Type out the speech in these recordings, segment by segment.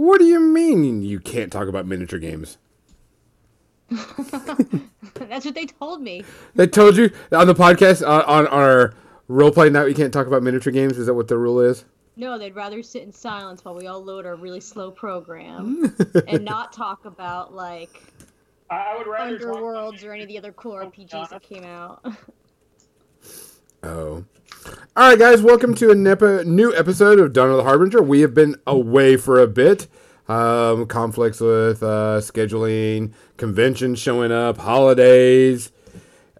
What do you mean you can't talk about miniature games? That's what they told me. They told you on the podcast uh, on our role play night we can't talk about miniature games. Is that what the rule is? No, they'd rather sit in silence while we all load our really slow program and not talk about like I I would rather talk about Underworlds or any of the other cool RPGs that came out. Oh. All right, guys, welcome to a new episode of Dawn of the Harbinger. We have been away for a bit. Um, conflicts with uh, scheduling, conventions showing up, holidays,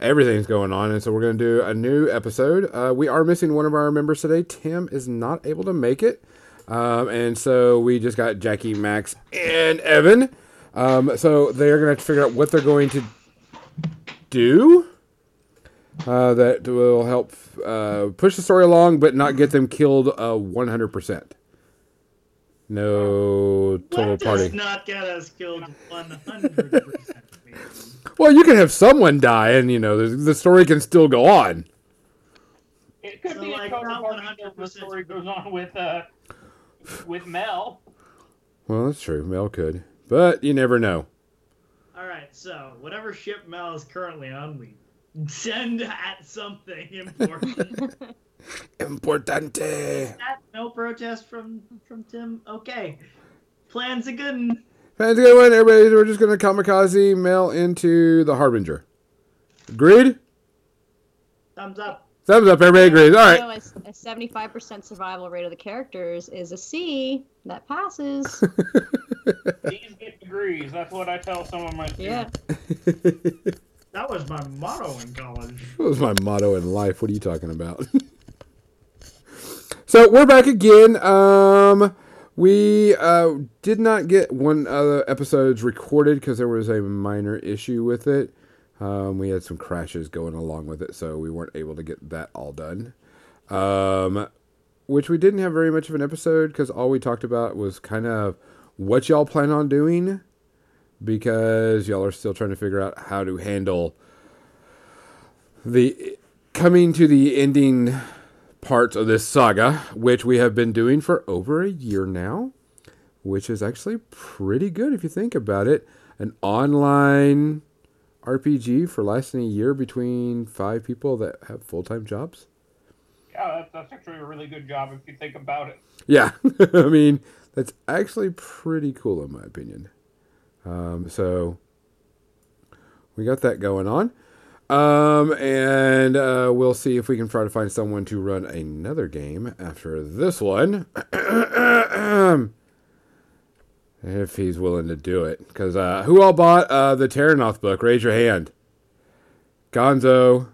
everything's going on. And so we're going to do a new episode. Uh, we are missing one of our members today. Tim is not able to make it. Um, and so we just got Jackie, Max, and Evan. Um, so they're going to have to figure out what they're going to do uh, that will help uh, push the story along, but not get them killed uh, 100%. No total What party. does not get us killed 100%? Well, you can have someone die, and you know the, the story can still go on. It could So, be like, a total party the 100% story goes on with uh with Mel. Well, that's true. Mel could, but you never know. Alright, so whatever ship Mel is currently on, we send at something important. Importante. No protest from from Tim. Okay. Plan's a good one. a good one. Everybody, we're just gonna kamikaze Mel into the Harbinger. Agreed. Thumbs up. Thumbs up. Everybody agrees. All right. So a, a 75% survival rate of the characters is a C. That passes. These get degrees. That's what I tell some of my yeah. That was my motto in college. That was my motto in life. What are you talking about? so we're back again. Um, we uh, did not get one other episodes recorded because there was a minor issue with it. Um, we had some crashes going along with it, so we weren't able to get that all done. Um, which we didn't have very much of an episode because all we talked about was kind of what y'all plan on doing because y'all are still trying to figure out how to handle the coming to the ending parts of this saga, which we have been doing for over a year now, which is actually pretty good if you think about it. An online RPG for lasting a year between five people that have full time jobs. Yeah, that's, that's actually a really good job if you think about it. Yeah, I mean that's actually pretty cool in my opinion. Um, so we got that going on, um, and uh, we'll see if we can try to find someone to run another game after this one, if he's willing to do it. Because uh, who all bought uh, the Terranoth book? Raise your hand. Gonzo,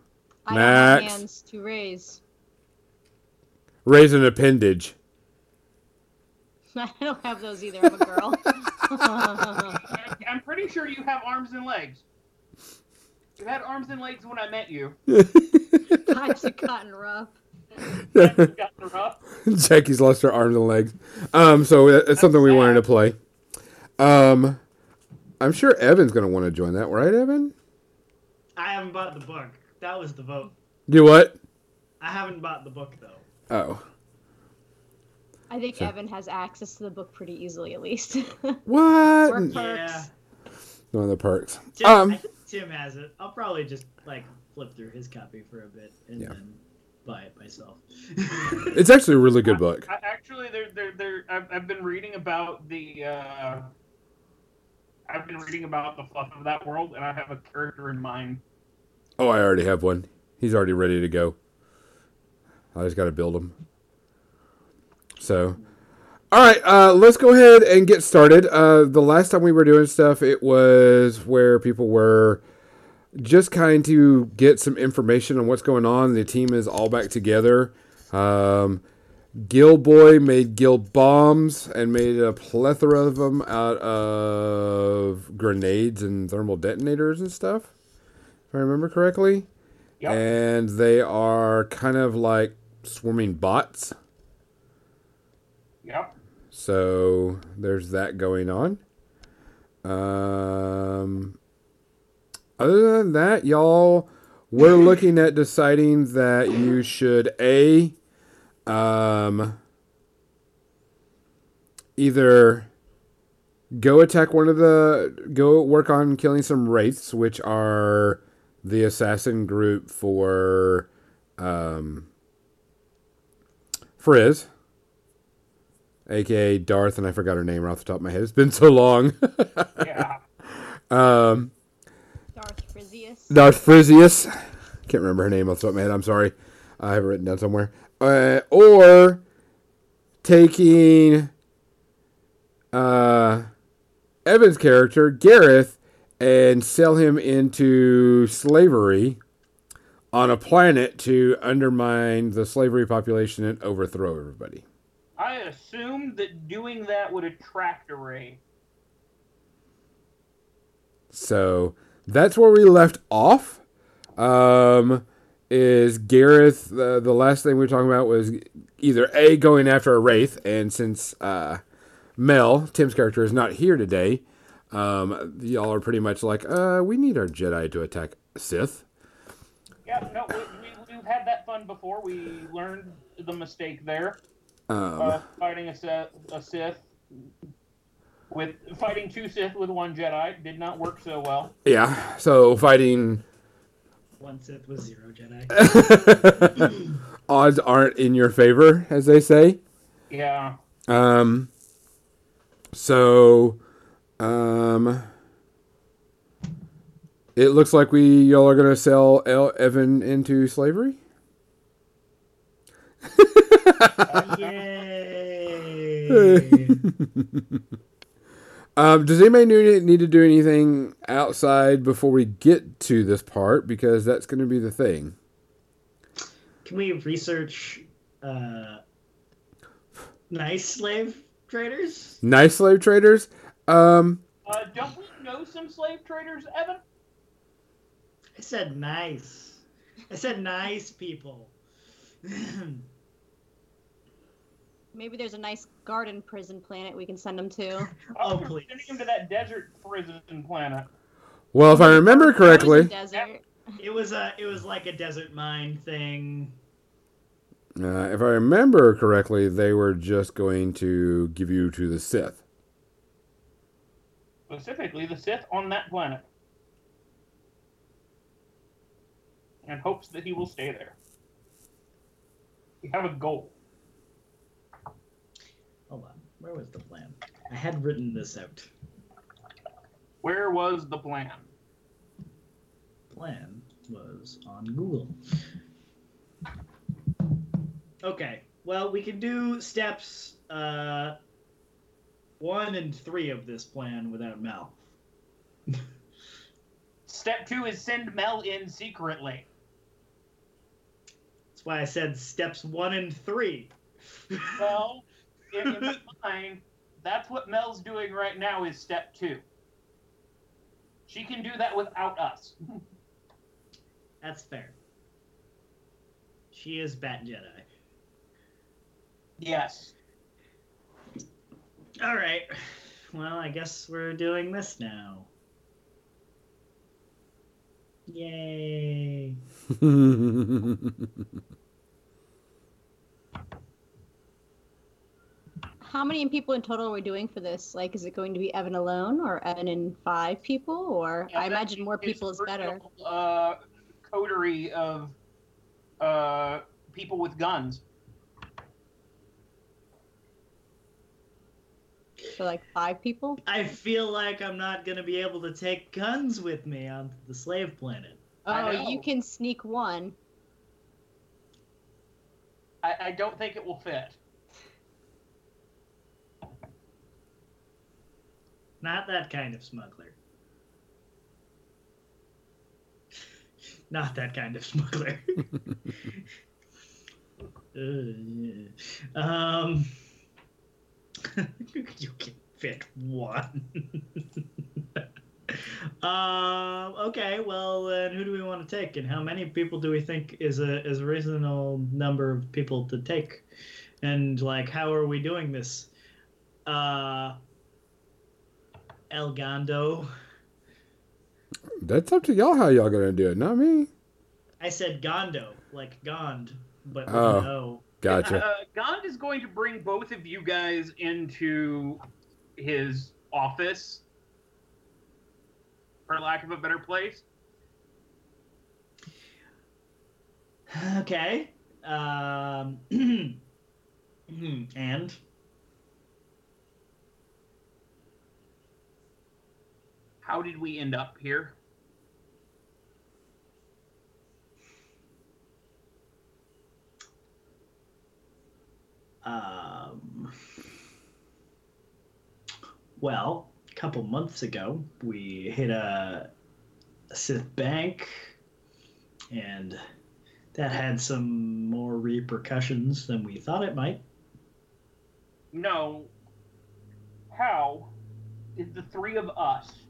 I Max. have hands to raise. raise an appendage. I don't have those either. I'm a girl. I- I'm pretty sure you have arms and legs. You had arms and legs when I met you. Times have gotten rough. Got. Jackie's lost her arms and legs. Um, so it- it's something we wanted to play. Um, I'm sure Evan's going to want to join that, right, Evan? I haven't bought the book. That was the vote. Do what? I haven't bought the book though. Oh, I think Sure. Evan has access to the book pretty easily, at least. what? Work Yeah. perks. One of the perks. Tim, Um, Tim has it. I'll probably just like flip through his copy for a bit and Yeah. then buy it myself. It's actually a really good book. I, actually, they're, they're, they're, I've, I've been reading about the. Uh, I've been reading about the fluff of that world, and I have a character in mind. Oh, I already have one. He's already ready to go. I just got to build him. So, all right, uh, let's go ahead and get started. Uh, the last time we were doing stuff, it was where people were just kind to get some information on what's going on. The team is all back together. Um, Gilbot made Gil bombs and made a plethora of them out of grenades and thermal detonators and stuff. If I remember correctly. Yep. And they are kind of like swarming bots. Yep. So there's that going on. Um, other than that, y'all, we're looking at deciding that you should a um, either go attack one of the. Go work on killing some wraiths, which are the assassin group for um, Frizz, aka Darth, and I forgot her name right off the top of my head. It's been so long. Yeah. um, Darth Frizius. Darth Frizius. Can't remember her name off the top of my head. I'm sorry. I have it written down somewhere. Uh, or taking uh, Evan's character, Gareth, and sell him into slavery on a planet to undermine the slavery population and overthrow everybody. I assumed that doing that would attract a ray. So that's where we left off. Um, is Gareth uh, the last thing we were talking about was either a going after a wraith, and since uh, Mel Tim's character is not here today, um, y'all are pretty much like, uh, we need our Jedi to attack Sith. Yeah, no, we, we, we've had that fun before. We learned the mistake there. Um, Uh, fighting a Sith, a Sith with fighting two Sith with one Jedi did not work so well. yeah, so fighting One Sith with zero Jedi. odds aren't in your favor, as they say. Yeah. Um. So, um, it looks like we y'all are gonna sell El- Evan into slavery. Yay! Um, does anybody need, need to do anything outside before we get to this part? Because that's going to be the thing. Can we research uh, nice slave traders? Nice slave traders. Um, Uh, don't we know some slave traders, Evan? I said nice. I said nice people. Maybe there's a nice garden prison planet we can send them to. Oh, we're please. Sending him to that desert prison planet. well, if I remember correctly, Desert. it was a it was like a desert mine thing. uh, if I remember correctly, they were just going to give you to the Sith. Specifically, the Sith on that planet. And hopes that he will stay there. We have a goal. Where was the plan? I had written this out. Where was the plan? Plan was on Google. Okay. Well, we can do steps uh, one and three of this plan without Mel. Step two is send Mel in secretly. That's why I said steps one and three. Well, in, in my mind, that's what Mel's doing right now is step two. She can do that without us. That's fair. She is Bat Jedi. Yes. All right. Well, I guess we're doing this now. Yay. How many people in total are we doing for this? Like, is it going to be Evan alone, or Evan and five people, or Yeah, I imagine more people is better. personal, Uh, coterie of uh, people with guns. So like five people. I feel like I'm not going to be able to take guns with me onto the slave planet. Oh, you can sneak one. I, I don't think it will fit. Not that kind of smuggler. Not that kind of smuggler. Uh, um, you can fit one. um, okay, well then, who do we want to take, and how many people do we think is a is a reasonable number of people to take, and like how are we doing this? Uh, El Gondo. That's up to y'all how y'all gonna do it, not me. I said Gondo, like Gond, but with Oh. an O. Gotcha. Uh, Gond is going to bring both of you guys into his office, for lack of a better place. Okay. Um, and How did we end up here? um, well, a couple months ago, we hit a, a Sith bank, and that had some more repercussions than we thought it might. No. How did the three of us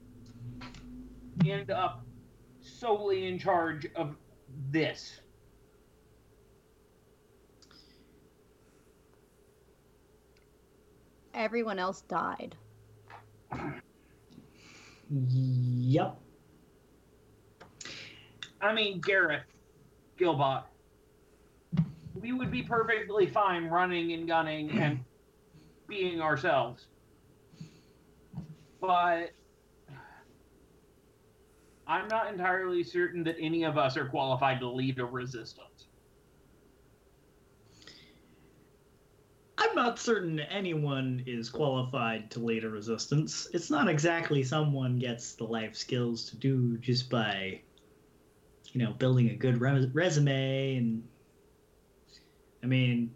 end up solely in charge of this? Everyone else died. Yep. I mean, Gareth, Gilbot. We would be perfectly fine running and gunning and being ourselves. But I'm not entirely certain that any of us are qualified to lead a resistance. I'm not certain anyone is qualified to lead a resistance. It's not exactly someone gets the life skills to do just by, you know, building a good res- resume and, I mean,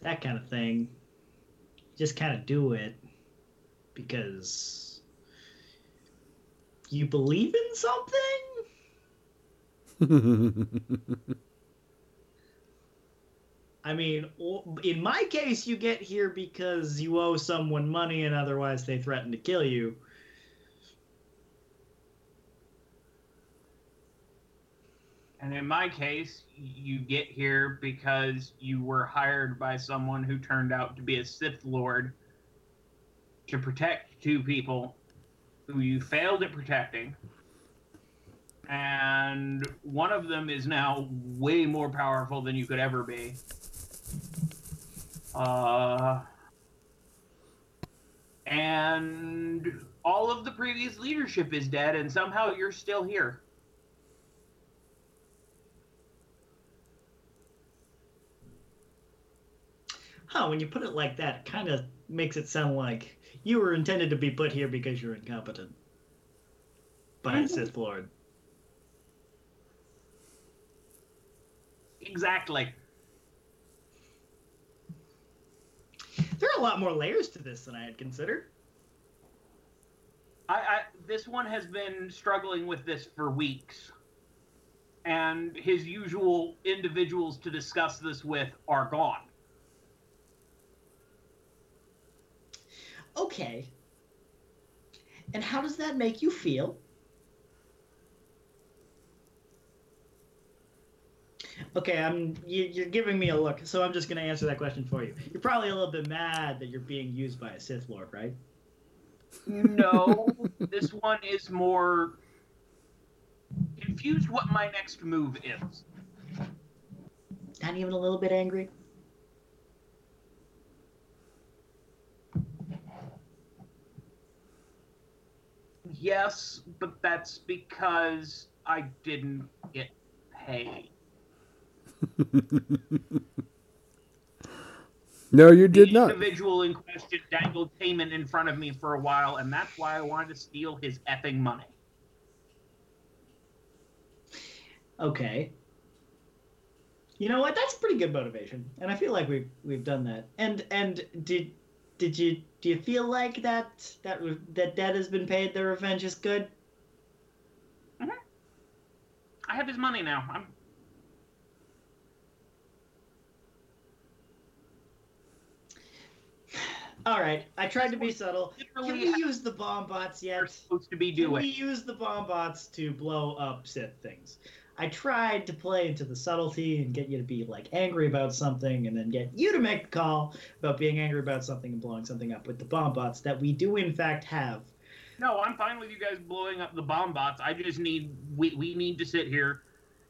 that kind of thing. You Just kind of do it because you believe in something. I mean, in my case, you get here because you owe someone money and otherwise they threaten to kill you. And in my case, you get here because you were hired by someone who turned out to be a Sith Lord to protect two people who you failed at protecting. And one of them is now way more powerful than you could ever be. Uh, and all of the previous leadership is dead, and somehow you're still here. Huh, when you put it like that, it kind of makes it sound like you were intended to be put here because you're incompetent. By a Sith Lord. Exactly. There are a lot more layers to this than I had considered. I, I this one has been struggling with this for weeks, and his usual individuals to discuss this with are gone. Okay. And how does that make you feel? Okay, I'm. You, you're giving me a look, so I'm just gonna answer that question for you. You're probably a little bit mad that you're being used by a Sith Lord, right? No, this one is more confused what my next move is. Not even a little bit angry. Yes, but that's because I didn't get paid. no, you did the not. individual in question dangled payment in front of me for a while, and that's why I wanted to steal his effing money. Okay. You know what? That's pretty good motivation, and I feel like we've we've done that. And and did did you do you feel like that that that debt has been paid? The revenge is good. Mm-hmm. I have his money now. I'm All right, I tried to be subtle. Can we use the bomb bots yet? supposed to be doing. Can we use the bomb bots to blow up Sith things? I tried to play into the subtlety and get you to be like angry about something, and then get you to make the call about being angry about something and blowing something up with the bomb bots that we do in fact have. No, I'm fine with you guys blowing up the bomb bots. I just need we we need to sit here,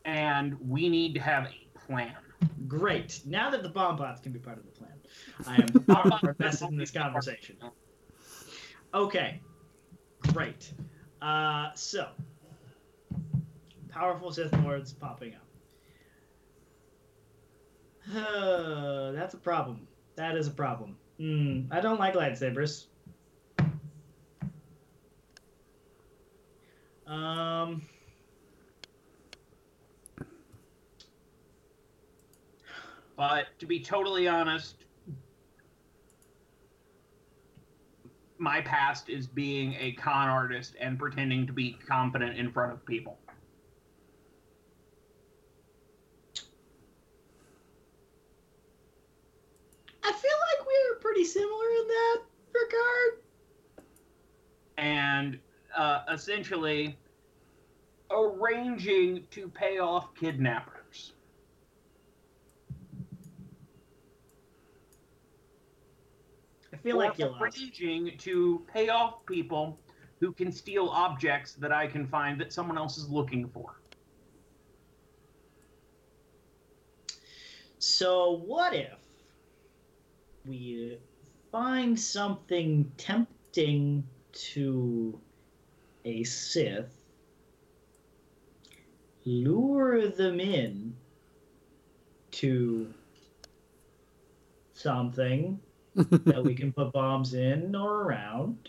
and we need to have a plan. Great. Now that the bomb bots can be part of the plan, I am far more invested in this conversation. Okay. Great. Uh, so, powerful Sith Lords popping up. Uh, that's a problem. That is a problem. Hmm. I don't like lightsabers. Um. But to be totally honest, my past is being a con artist and pretending to be confident in front of people. I feel like we're pretty similar in that regard. And uh, essentially arranging to pay off kidnappers. I feel like you or lost. arranging to pay off people who can steal objects that I can find that someone else is looking for. So what if we find something tempting to a Sith, lure them in to something that we can put bombs in or around,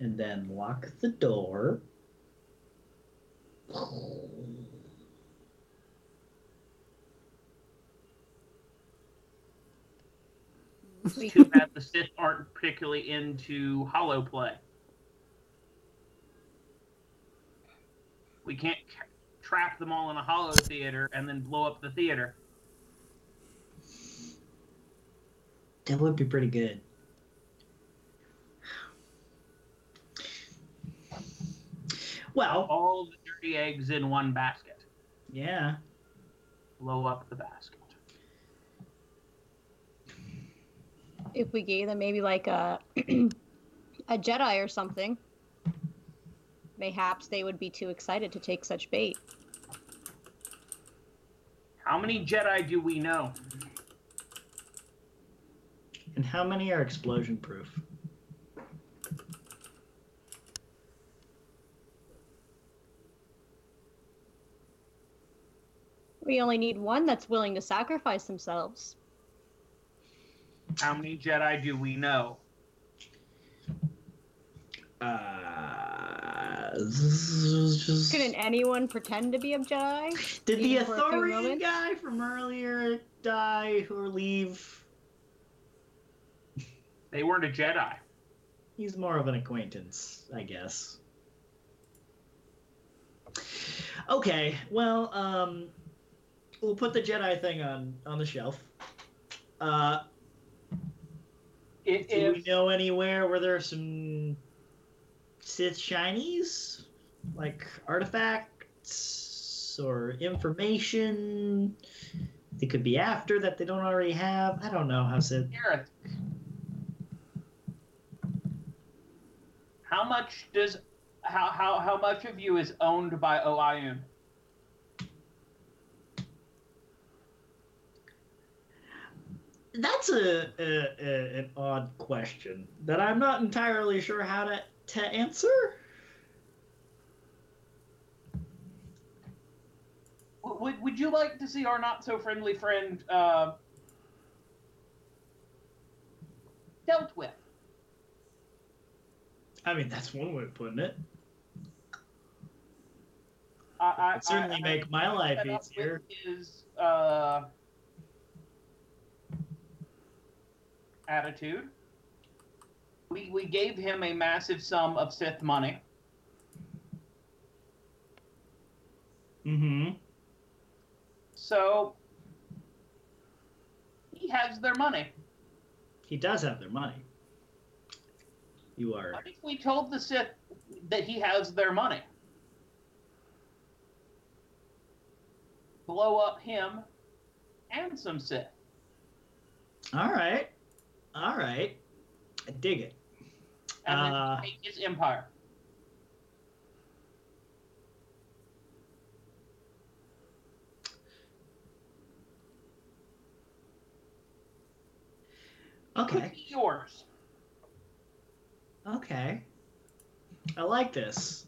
and then lock the door. Too bad the Sith aren't particularly into holo play. We can't ca- trap them all in a holo theater and then blow up the theater. That would be pretty good. Well, All the dirty eggs in one basket. yeah. Blow up the basket. If we gave them maybe like a a Jedi or something, mayhaps they would be too excited to take such bait. How many Jedi do we know? And how many are explosion proof? We only need one that's willing to sacrifice themselves. How many Jedi do we know? Uh, just... Couldn't anyone pretend to be a Jedi? Did the even for a few authority guy from earlier die or leave? They weren't a Jedi. He's more of an acquaintance, I guess. Okay, well, um, we'll put the Jedi thing on on the shelf. Uh, I- do we know anywhere where there are some Sith shinies, like artifacts or information they could be after that they don't already have? I don't know how Sith. How much does how how how much of you is owned by Oyun? That's a, a, a an odd question that I'm not entirely sure how to to answer. Would would you like to see our not so friendly friend uh, dealt with? I mean, that's one way of putting it. I, I, certainly I- make my life easier. His uh, attitude. We we gave him a massive sum of Sith money. Mm-hmm. So he has their money. He does have their money. You are What if we told the Sith that he has their money? Blow up him and some Sith. all right, all right. I dig it. And Uh. take his empire. Okay, be yours. Okay. I like this.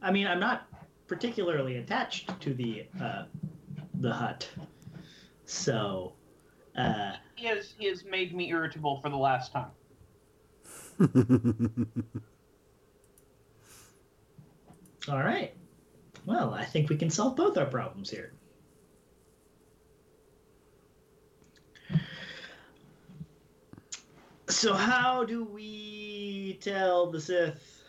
I mean, I'm not particularly attached to the uh, the Hutt, so uh, He has he has made me irritable for the last time. all right. Well, I think we can solve both our problems here. So, how do we tell the Sith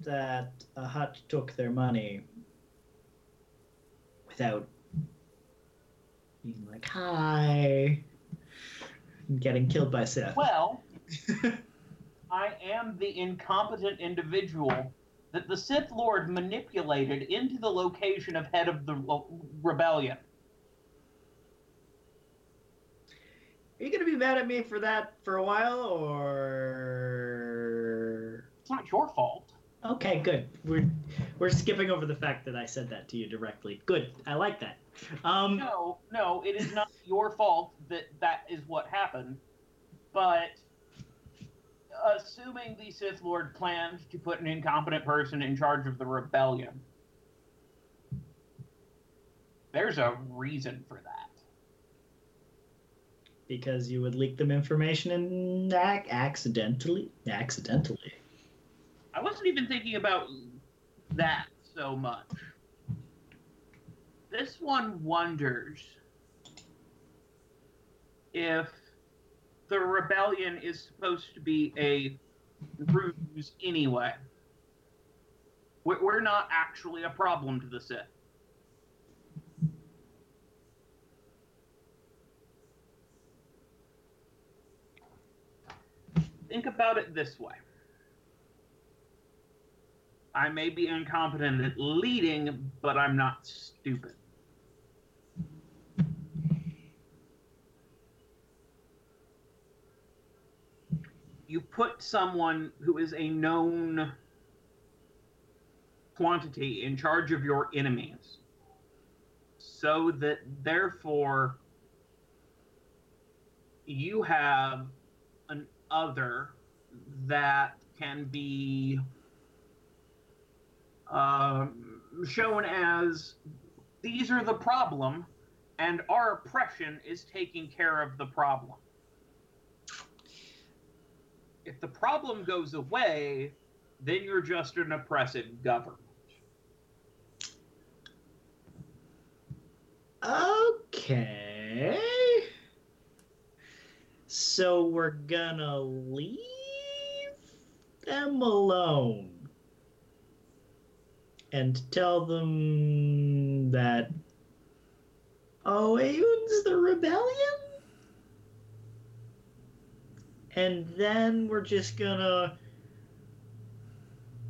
that a Hutt took their money without being like, hi, and getting killed by Sith? Well, I am the incompetent individual that the Sith Lord manipulated into the location of head of the rebellion. Are you gonna be mad at me for that for a while, or It's not your fault. Okay, good. We're we're skipping over the fact that I said that to you directly. Good, I like that. Um, No, no, it is not your fault that that is what happened. But assuming the Sith Lord planned to put an incompetent person in charge of the rebellion, there's a reason for that. because you would leak them information and ac- accidentally, accidentally. I wasn't even thinking about that so much. This one wonders if the rebellion is supposed to be a ruse anyway. We- We're not actually a problem to the Sith. Think about it this way. I may be incompetent at leading, but I'm not stupid. You put someone who is a known quantity in charge of your enemies so that therefore you have an other that can be um, shown as these are the problem, and our oppression is taking care of the problem. If the problem goes away, then you're just an oppressive government. Okay. So we're gonna leave them alone and tell them that oh, Oeun's the rebellion? And then we're just gonna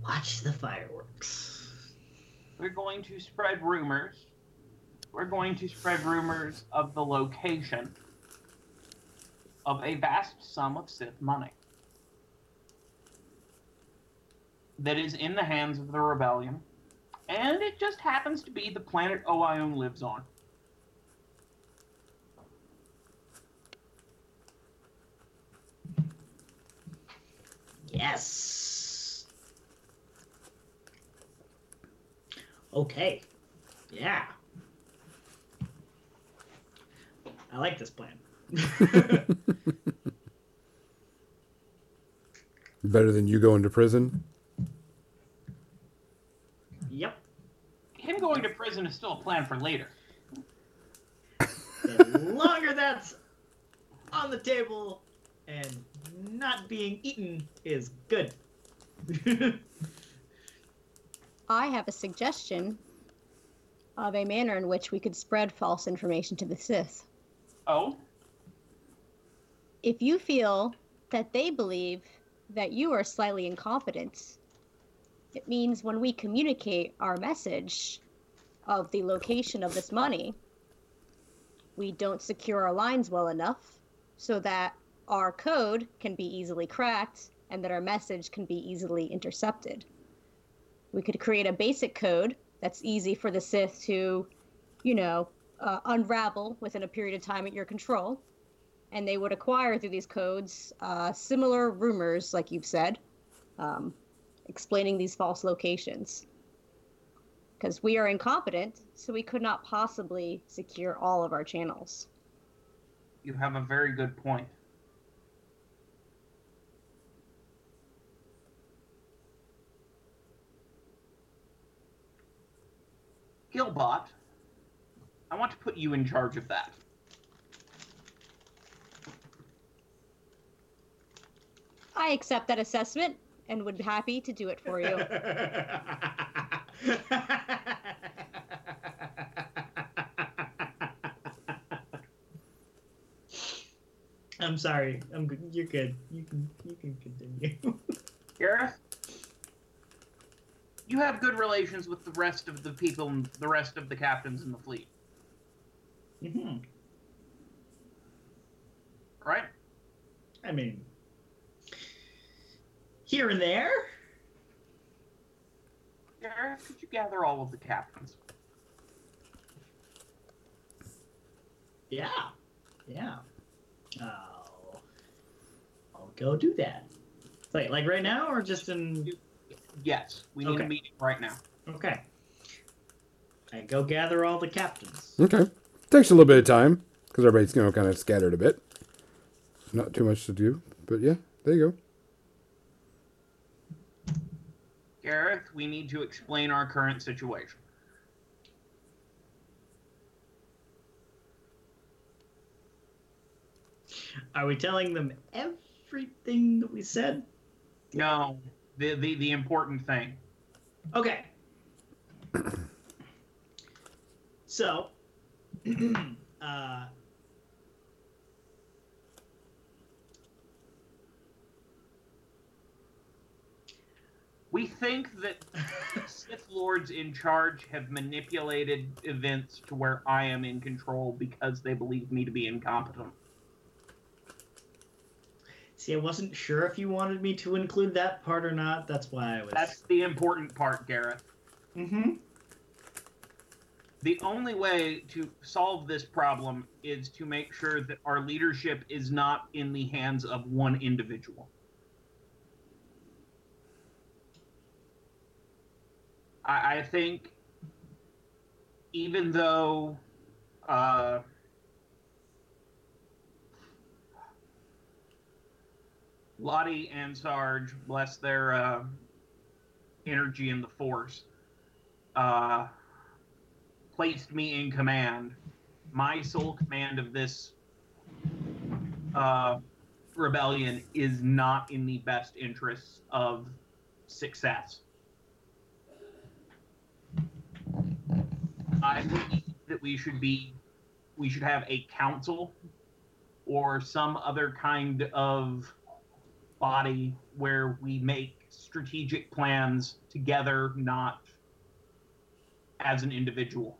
watch the fireworks. We're going to spread rumors. We're going to spread rumors of the location of a vast sum of Sith money that is in the hands of the rebellion, and it just happens to be the planet Oion lives on. Yes. Okay. Yeah. I like this plan. Better than you going to prison. yep. Him going to prison is still a plan for later. The longer that's on the table and not being eaten is good. I have a suggestion of a manner in which we could spread false information to the Sith. Oh, If you feel that they believe that you are slightly incompetent, it means when we communicate our message of the location of this money, we don't secure our lines well enough so that our code can be easily cracked and that our message can be easily intercepted. We could create a basic code that's easy for the Sith to, you know, uh, unravel within a period of time at your control. and they would acquire through these codes uh, similar rumors, like you've said, um, explaining these false locations. Because we are incompetent, so we could not possibly secure all of our channels. You have a very good point. Gilbot, I want to put you in charge of that. I accept that assessment and would be happy to do it for you. I'm sorry. I'm good. You're good. You can you can continue. Gareth, you have good relations with the rest of the people and the rest of the captains in the fleet, Mm-hmm. right? I mean, here and there. Gareth, could you gather all of the captains? Yeah, yeah. I'll, I'll go do that. Like, like right now, or just in? Yes, we need Okay. a meeting right now. Okay. I go gather all the captains. Okay. Takes a little bit of time because everybody's you know kind of scattered a bit. Not too much to do, but yeah, there you go. Gareth, we need to explain our current situation. Are we telling them everything that we said? No, the the, the important thing. Okay. so, uh, We think that Sith Lords in charge have manipulated events to where I am in control because they believe me to be incompetent. see, I wasn't sure if you wanted me to include that part or not. That's why I was. That's the important part, Gareth. Mm-hmm. The only way to solve this problem is to make sure that our leadership is not in the hands of one individual. I, I think even though uh, Lottie and Sarge, bless their uh, energy in the Force, uh, placed me in command. My sole command of this uh, rebellion is not in the best interests of success. I believe that we should be, we should have a council or some other kind of body where we make strategic plans together, not as an individual.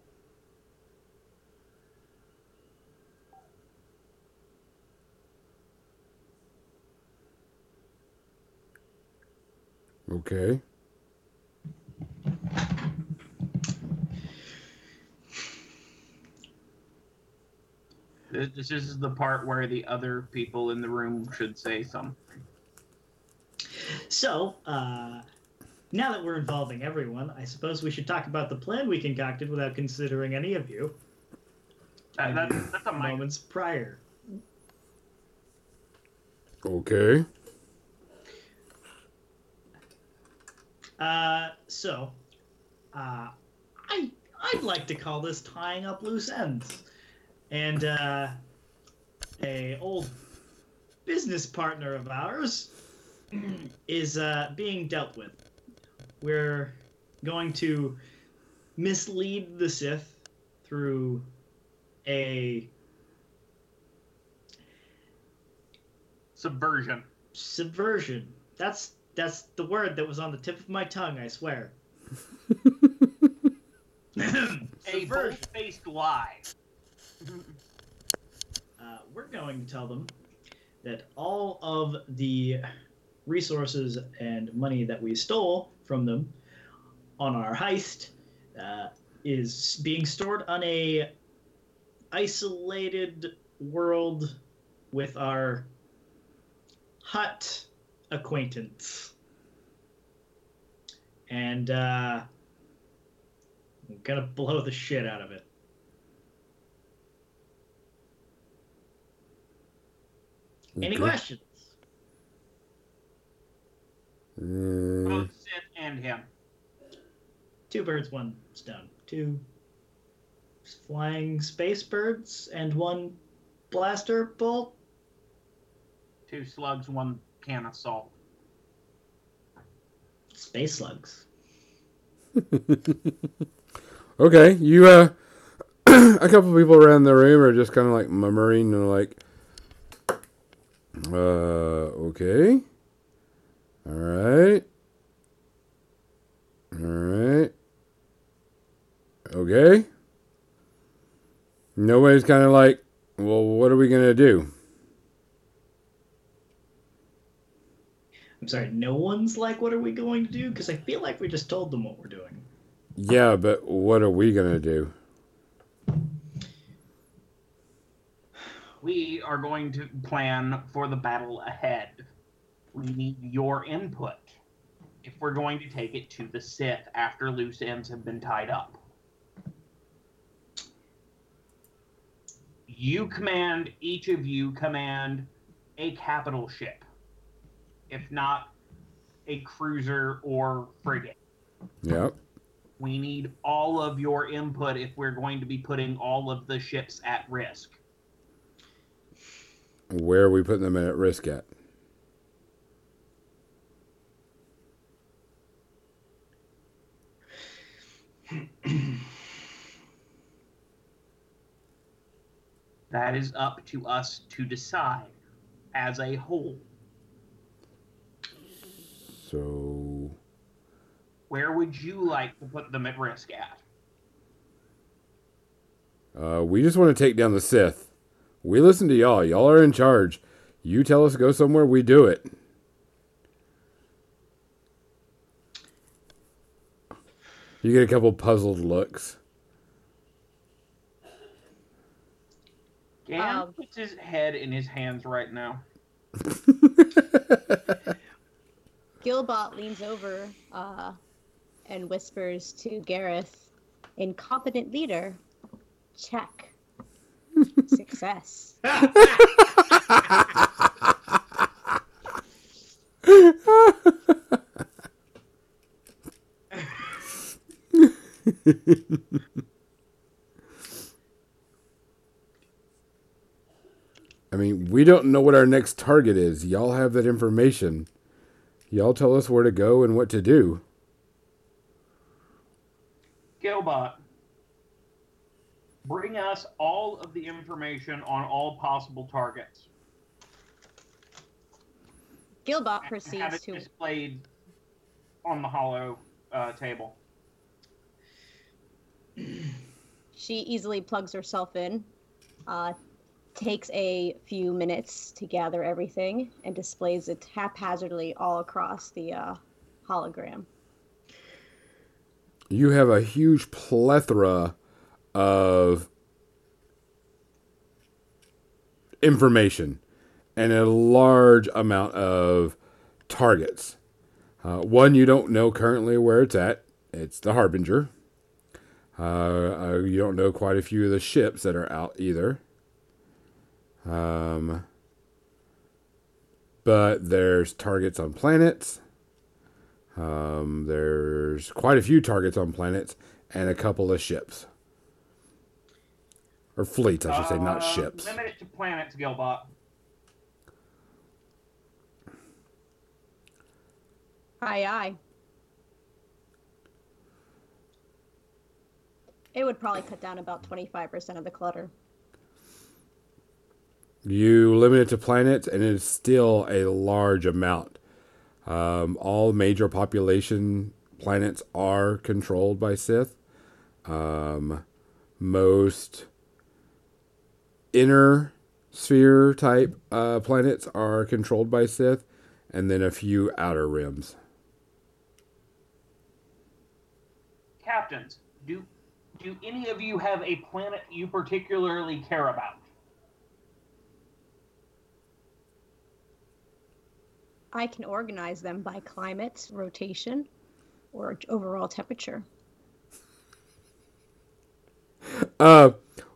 Okay. This this is the part where the other people in the room should say something. So, uh, now that we're involving everyone, I suppose we should talk about the plan we concocted without considering any of you That, that's, that's a minor. moments prior. Okay. Uh, so, uh, I I'd like to call this tying up loose ends, and uh, a old business partner of ours is uh, being dealt with. We're going to mislead the Sith through a Subversion. subversion. That's that's the word that was on the tip of my tongue. I swear. A Subversion. bold-faced lie. Uh, we're going to tell them that all of the resources and money that we stole from them on our heist uh, is being stored on a isolated world with our Hutt acquaintance. And uh, I'm gonna blow the shit out of it. Any questions? Mm, Both Sith and him. Two birds, one stone. Two flying space birds and one blaster bolt. Two slugs, one can of salt. Space slugs. okay, you uh, a couple people around the room are just kind of like murmuring and like, uh, okay, all right, all right, okay. Nobody's kind of like, well, what are we gonna do? I'm sorry, no one's like, what are we going to do? Because I feel like we just told them what we're doing. Yeah, but what are we gonna do? We are going to plan for the battle ahead. We need your input if we're going to take it to the Sith after loose ends have been tied up. You command, each of you command a capital ship, if not a cruiser or frigate. Yep. We need all of your input if we're going to be putting all of the ships at risk. Where are we putting them at risk at? That is up to us to decide as a whole. So Where would you like to put them at risk at? Uh, we just want to take down the Sith. We listen to y'all. Y'all are in charge. You tell us to go somewhere, we do it. You get a couple puzzled looks. Gan Um, puts his head in his hands right now. Gilbot leans over uh, and whispers to Gareth, incompetent leader, check. Success. I mean, we don't know what our next target is. Y'all have that information. Y'all tell us where to go and what to do. Gilbot, bring us all of the information on all possible targets. Gilbot and have proceeds it to displayed on the holo uh, table. She easily plugs herself in, uh, takes a few minutes to gather everything, and displays it haphazardly all across the uh, hologram. You have a huge plethora of information and a large amount of targets. Uh, one you don't know currently where it's at. It's the Harbinger. Uh, uh, you don't know quite a few of the ships that are out either. Um, but there's targets on planets. Um, there's quite a few targets on planets and a couple of ships. Or fleets, I should say, not Uh, ships. Limit it to planets, Gilbot. Aye, aye. It would probably cut down about 25% of the clutter. You limit it to planets, and it's still a large amount. Um, all major population planets are controlled by Sith. Um, most inner sphere type uh, planets are controlled by Sith, and then a few outer rims. Captains, do do any of you have a planet you particularly care about? I can organize them by climate, rotation, or overall temperature. Uh,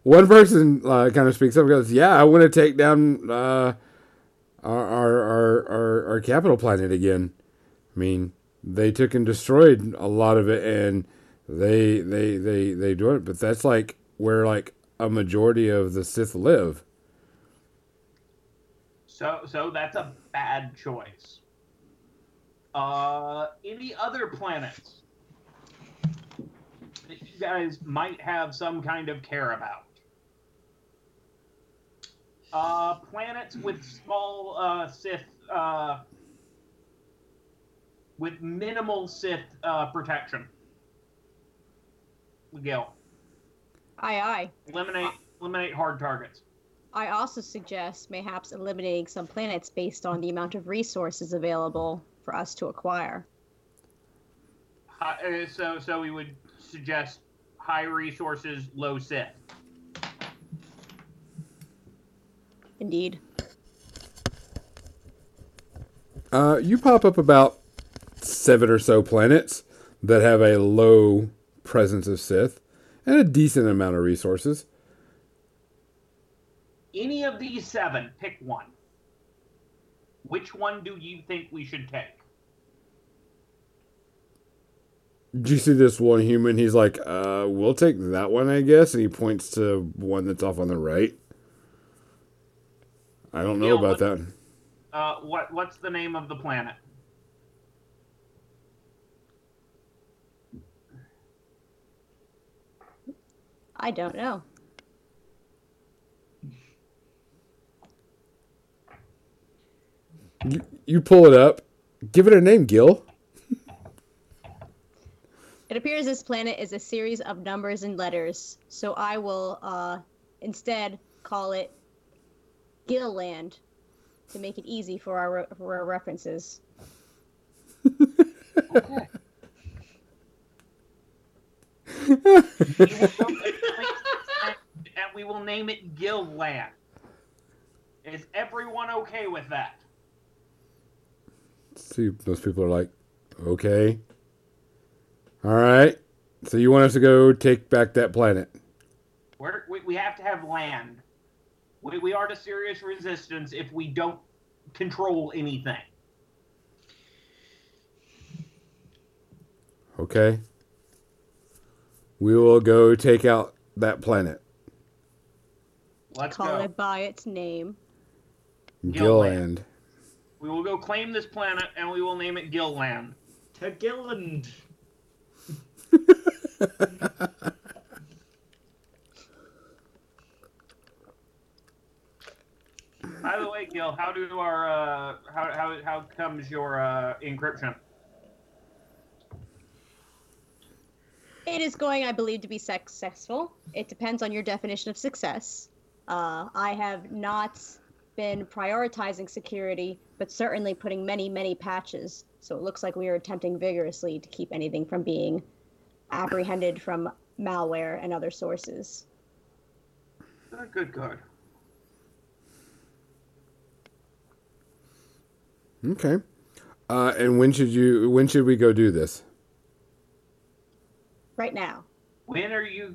one person uh, kind of speaks up and goes, "Yeah, I want to take down uh, our, our our our our capital planet again. I mean, they took and destroyed a lot of it, and they they they they do it. But that's like where like a majority of the Sith live. So so that's a bad choice. Uh, any other planets that you guys might have some kind of care about? Uh, planets with small uh, Sith, uh, with minimal Sith uh, protection. Miguel, Aye, aye. eliminate eliminate hard targets. I also suggest mayhaps eliminating some planets based on the amount of resources available for us to acquire. Uh, so so we would suggest high resources, low Sith. Indeed. Uh, you pop up about seven or so planets that have a low presence of Sith and a decent amount of resources. Any of these seven, pick one. Which one do you think we should take? Do you see this one human? He's like, uh, we'll take that one, I guess. And he points to one that's off on the right. I don't know Yeah, about what- that. Uh, what what's the name of the planet? I don't know. You, you pull it up. Give it a name, Gil. It appears this planet is a series of numbers and letters, so I will uh, instead call it Gilland to make it easy for our, for our references. Okay. We will and we will name it Gilland. Is everyone okay with that? See, most people are like, okay. All right. So you want us to go take back that planet? We're, we we have to have land. We, we are to serious resistance if we don't control anything. Okay. We will go take out that planet. Let's call go. it by its name. Gilland. We will go claim this planet and we will name it Gilland. To Gilland. By the way, Gil, how do our uh, how how how comes your uh, encryption? It is going, I believe, to be successful. It depends on your definition of success. Uh, I have not been prioritizing security, but certainly putting many, many patches. So it looks like we are attempting vigorously to keep anything from being apprehended from malware and other sources. Good, good, Okay. Uh, and when should you? When should we go do this? Right now, When are you?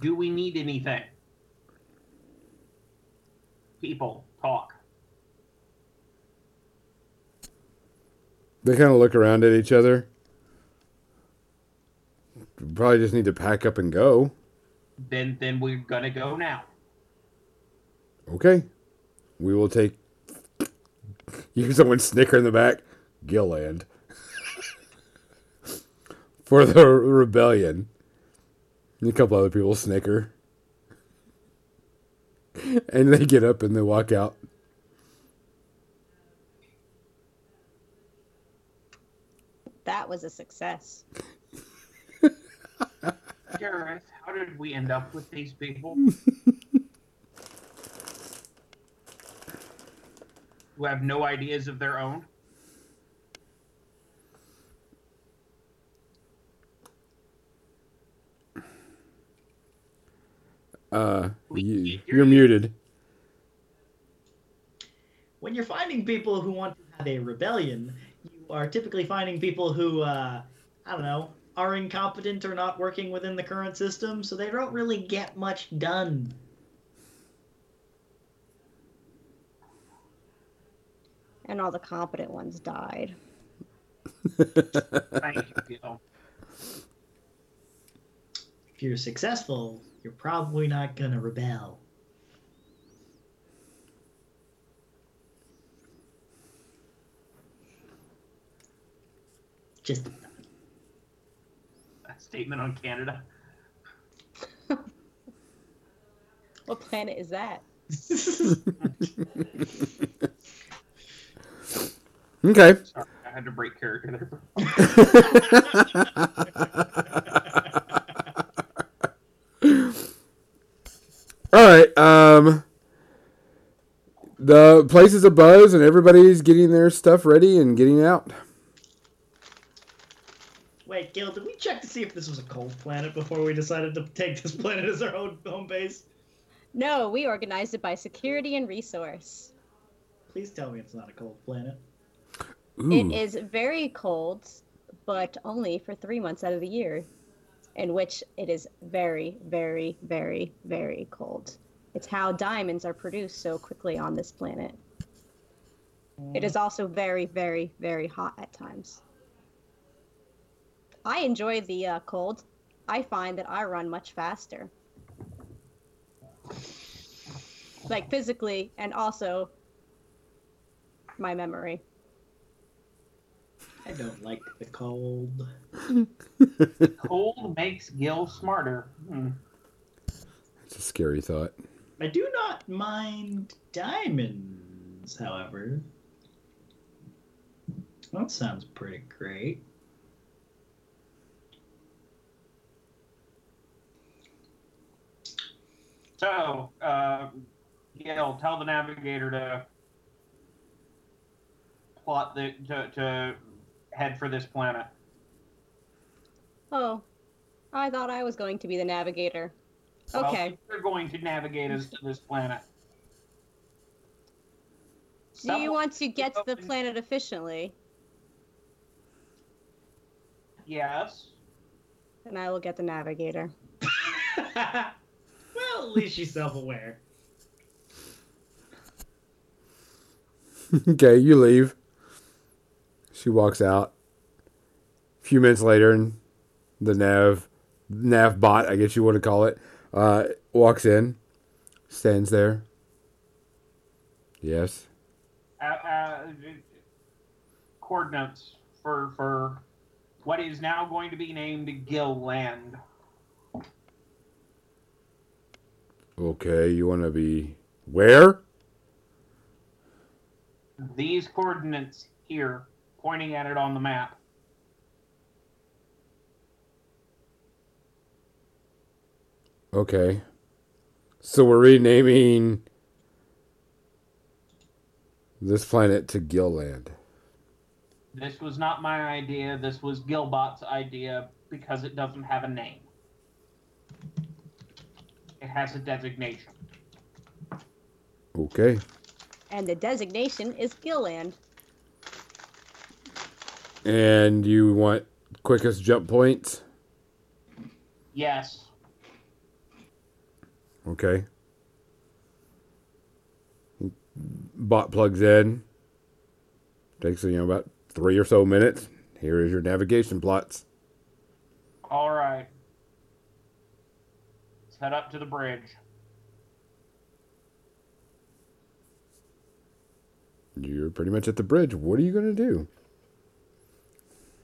Do we need anything? People talk. They kind of look around at each other. Probably just need to pack up and go. Then then we're gonna go now. Okay. We will take. You hear someone snicker in the back. Gilland. For the rebellion. And a couple other people snicker. And they get up and they walk out. that was a success. Gareth, how did we end up with these people? Who have no ideas of their own? Uh, you, you're- you're muted. when you're finding people who want to have a rebellion, you are typically finding people who, uh, I don't know, are incompetent or not working within the current system, so they don't really get much done. And all the competent ones died. Thank you, If you're successful, you're probably not gonna rebel. Just A statement on Canada. What planet is that? Okay. Sorry, I had to break character there. All right. Um, the place is a buzz, and everybody's getting their stuff ready and getting out. Wait, Gil, did we check to see if this was a cold planet before we decided to take this planet as our own home base? No, we organized it by security and resource. Please tell me it's not a cold planet. Ooh. It is very cold, but only for three months out of the year, in which it is very, very, very, very cold. It's how diamonds are produced so quickly on this planet. It is also very, very, very hot at times. I enjoy the uh, cold. I find that I run much faster. Like physically, and also my memory. I don't like the cold. Cold makes Gil smarter. Hmm. It's a scary thought. I do not mind diamonds, however. That sounds pretty great. So, uh, Gil, tell the navigator to plot the to, to head for this planet. Oh, I thought I was going to be the navigator. Well, Okay. you're going to navigate us to this planet. Do you want to get to the planet efficiently? Yes. Then I will get the navigator. well, at least she's self aware. okay, you leave. She walks out. A few minutes later, and the nav, nav bot, I guess you want to call it, uh, walks in, stands there. Yes. Uh, uh, coordinates for for what is now going to be named Gilland. Okay, you want to be where? These coordinates here, pointing at it on the map. Okay. So we're renaming this planet to Gilland. This was not my idea. This was Gilbot's idea because it doesn't have a name. It has a designation. Okay. And the designation is Gilland. And you want quickest jump points? Yes. Okay. Bot plugs in. Takes you know about three or so minutes. Here is your navigation plots. All right. Let's head up to the bridge. You're pretty much at the bridge. What are you gonna do?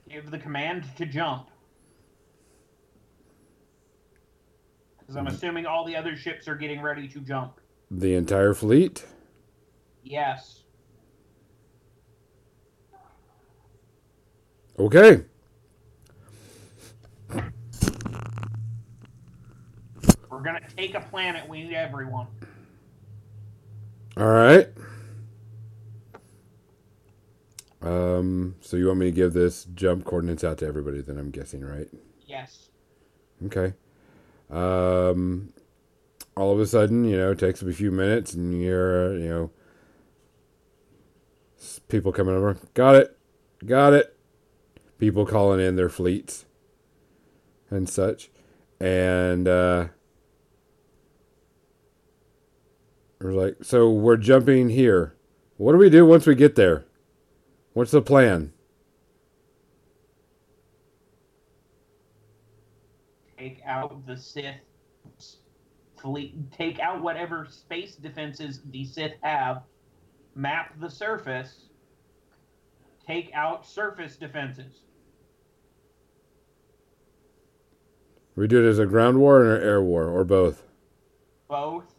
Give the command to jump. Because I'm mm-hmm. assuming all the other ships are getting ready to jump. The entire fleet? Yes. Okay. We're gonna take a planet. We need everyone. All right. Um. So you want me to give this jump coordinates out to everybody? Then I'm guessing, right? Yes. Okay. Um, all of a sudden, you know, it takes a few minutes, and you're, you know, People coming over. Got it. Got it. People calling in their fleets and such. And uh we're like, so we're jumping here. What do we do once we get there? What's the plan? Take out the Sith fleet. Take out whatever space defenses the Sith have. Map the surface. Take out surface defenses. We do it as a ground war or an air war or both. Both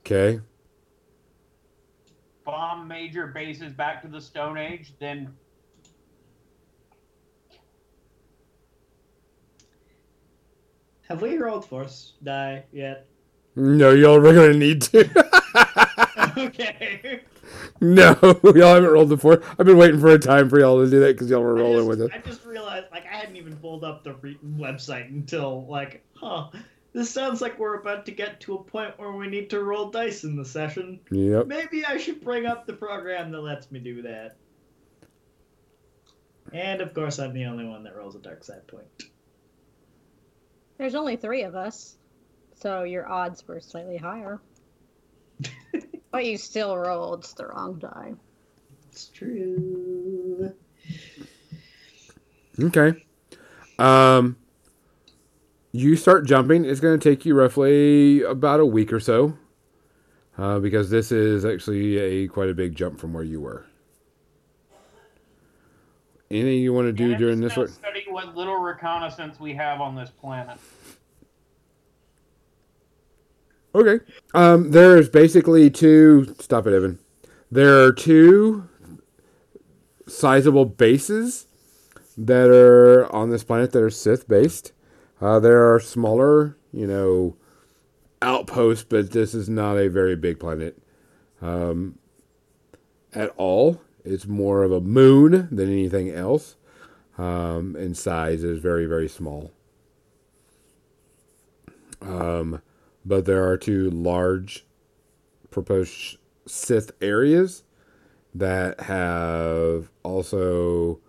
Okay. Bomb major bases back to the Stone Age, then Have we rolled force die yet? No, y'all are gonna need to. okay. no, y'all haven't rolled before. I've been waiting for a time for y'all to do that because y'all were rolling just, with it. I just realized, like, I hadn't even pulled up the re- website until, like, huh. This sounds like we're about to get to a point where we need to roll dice in the session. Yep. Maybe I should bring up the program that lets me do that. And of course, I'm the only one that rolls a dark side point. There's only three of us, so your odds were slightly higher. but you still rolled the wrong die. It's true. Okay. Um, you start jumping. It's going to take you roughly about a week or so, uh, because this is actually a quite a big jump from where you were. Anything you want to do during this just gonna? Study what little reconnaissance we have on this planet. Okay. Um, there's basically two. Stop it, Evan. There are two sizable bases that are on this planet that are Sith based. Uh, there are smaller, you know, outposts, but this is not a very big planet um, at all. It's more of a moon than anything else. Um, in size is very, very small. Um, but there are two large proposed Sith areas that have also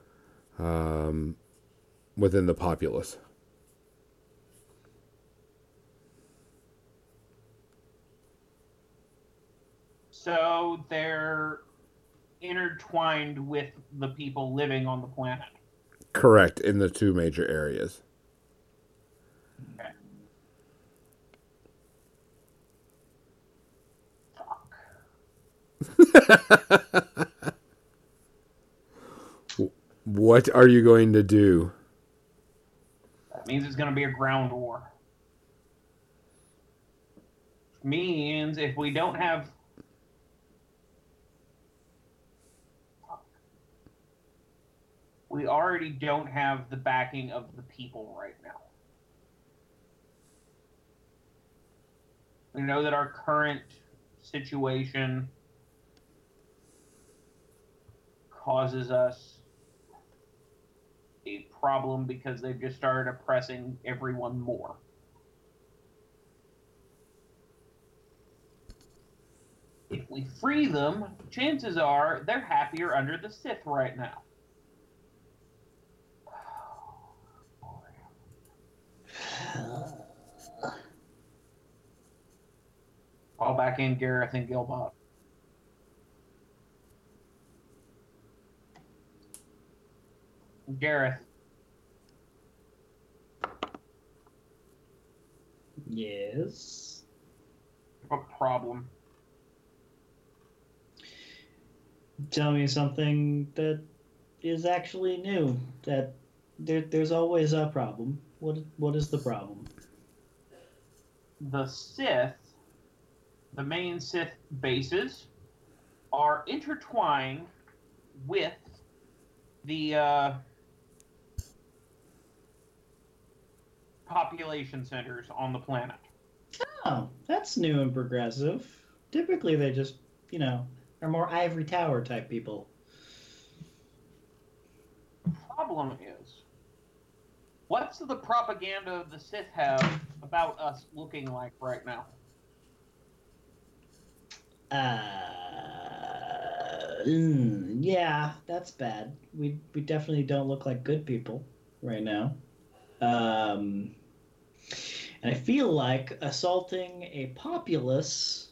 um, within the populace. So they're intertwined with the people living on the planet. Correct, in the two major areas. Okay. Fuck. What are you going to do? That means it's going to be a ground war. Means if we don't have. We already don't have the backing of the people right now. We know that our current situation causes us a problem because they've just started oppressing everyone more. If we free them, chances are they're happier under the Sith right now. Call back in Gareth and Gilbot. Gareth, Yes. what problem? Tell me something that is actually new. That there, there's always a problem. What what is the problem? the Sith, the main Sith bases, are intertwined with the uh, population centers on the planet. Oh, that's new and progressive. Typically, they just you know are more ivory tower type people. Problem is, what's the propaganda the Sith have about us looking like right now? Uh, mm, yeah, that's bad. We we definitely don't look like good people right now. Um, and I feel like assaulting a populace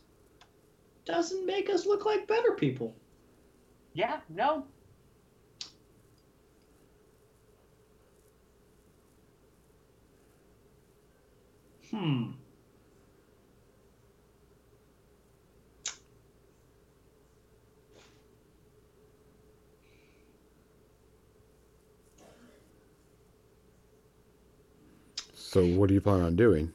doesn't make us look like better people. Yeah, no. Hmm. So, what do you plan on doing?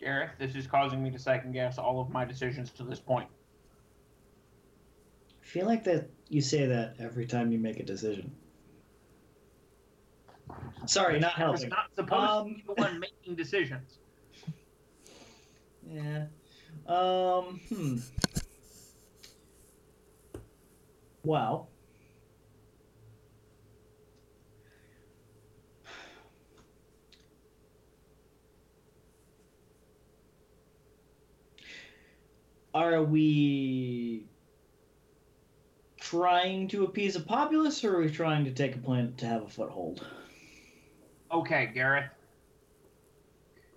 Gareth, this is causing me to second guess all of my decisions to this point. I feel like that you say that every time you make a decision. Sorry, not I was helping. not supposed Um, to be the one making decisions. Yeah. Um. Hmm. Well. Are we trying to appease a populace, or are we trying to take a planet to have a foothold? Okay, Gareth.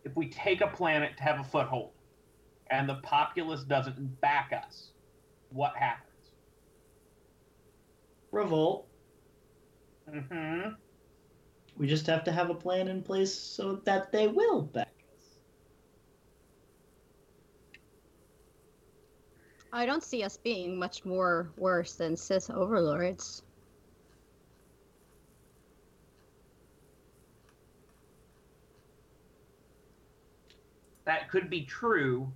If we take a planet to have a foothold and the populace doesn't back us, what happens? Revolt. Mm-hmm. We just have to have a plan in place so that they will back us. I don't see us being much more worse than Sith overlords. That could be true,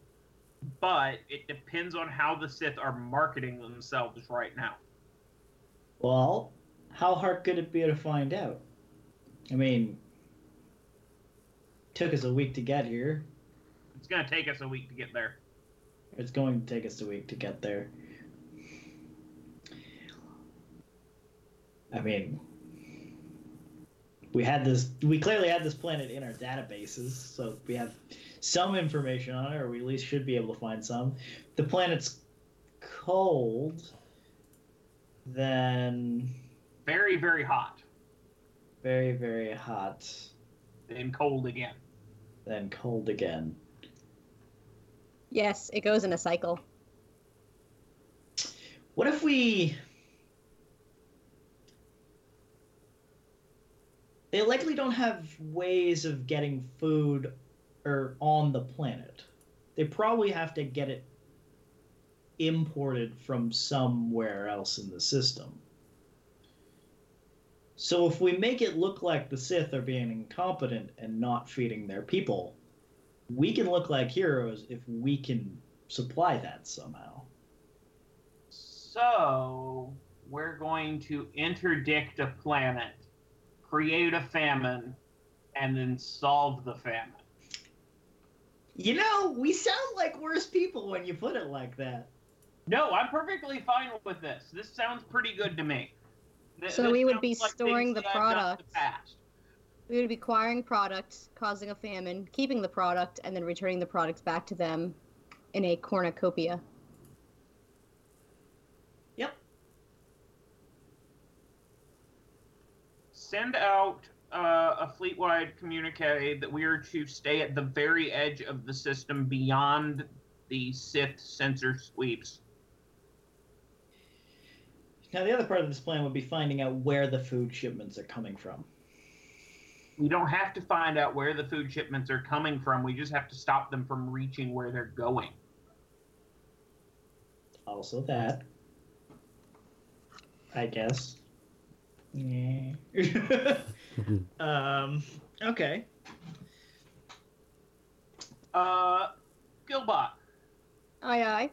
but it depends on how the Sith are marketing themselves right now. Well, how hard could it be to find out? I mean, took us a week to get here. It's going to take us a week to get there. It's going to take us a week to get there. I mean, we had this. We clearly had this planet in our databases, so we have some information on it, or we at least should be able to find some. The planet's cold. Then Very, very hot. very, very hot. Then cold again. Then cold again. Yes, it goes in a cycle. What if we. They likely don't have ways of getting food or on the planet. They probably have to get it imported from somewhere else in the system. So if we make it look like the Sith are being incompetent and not feeding their people, we can look like heroes if we can supply that somehow. So, we're going to interdict a planet, create a famine, and then solve the famine. You know, we sound like worse people when you put it like that. No, I'm perfectly fine with this. This sounds pretty good to me. Th- So we would be sounds like storing things the that I've done in product. past. We would be acquiring product, causing a famine, keeping the product, and then returning the product back to them in a cornucopia. Yep. Send out uh, a fleet-wide communique that we are to stay at the very edge of the system beyond the Sith sensor sweeps. Now, the other part of this plan would be finding out where the food shipments are coming from. We don't have to find out where the food shipments are coming from. We just have to stop them from reaching where they're going. Also, that. I guess. Yeah. um. Okay. Uh, Gilbot. Aye, aye.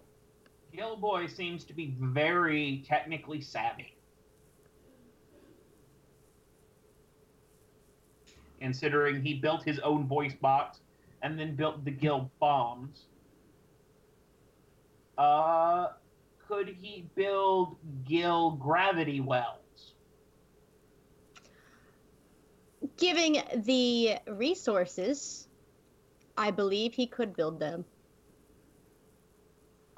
Gilbot seems to be very technically savvy. Considering he built his own voice box and then built the Gil bombs. Uh, could he build Gil gravity wells? Giving the resources, I believe he could build them.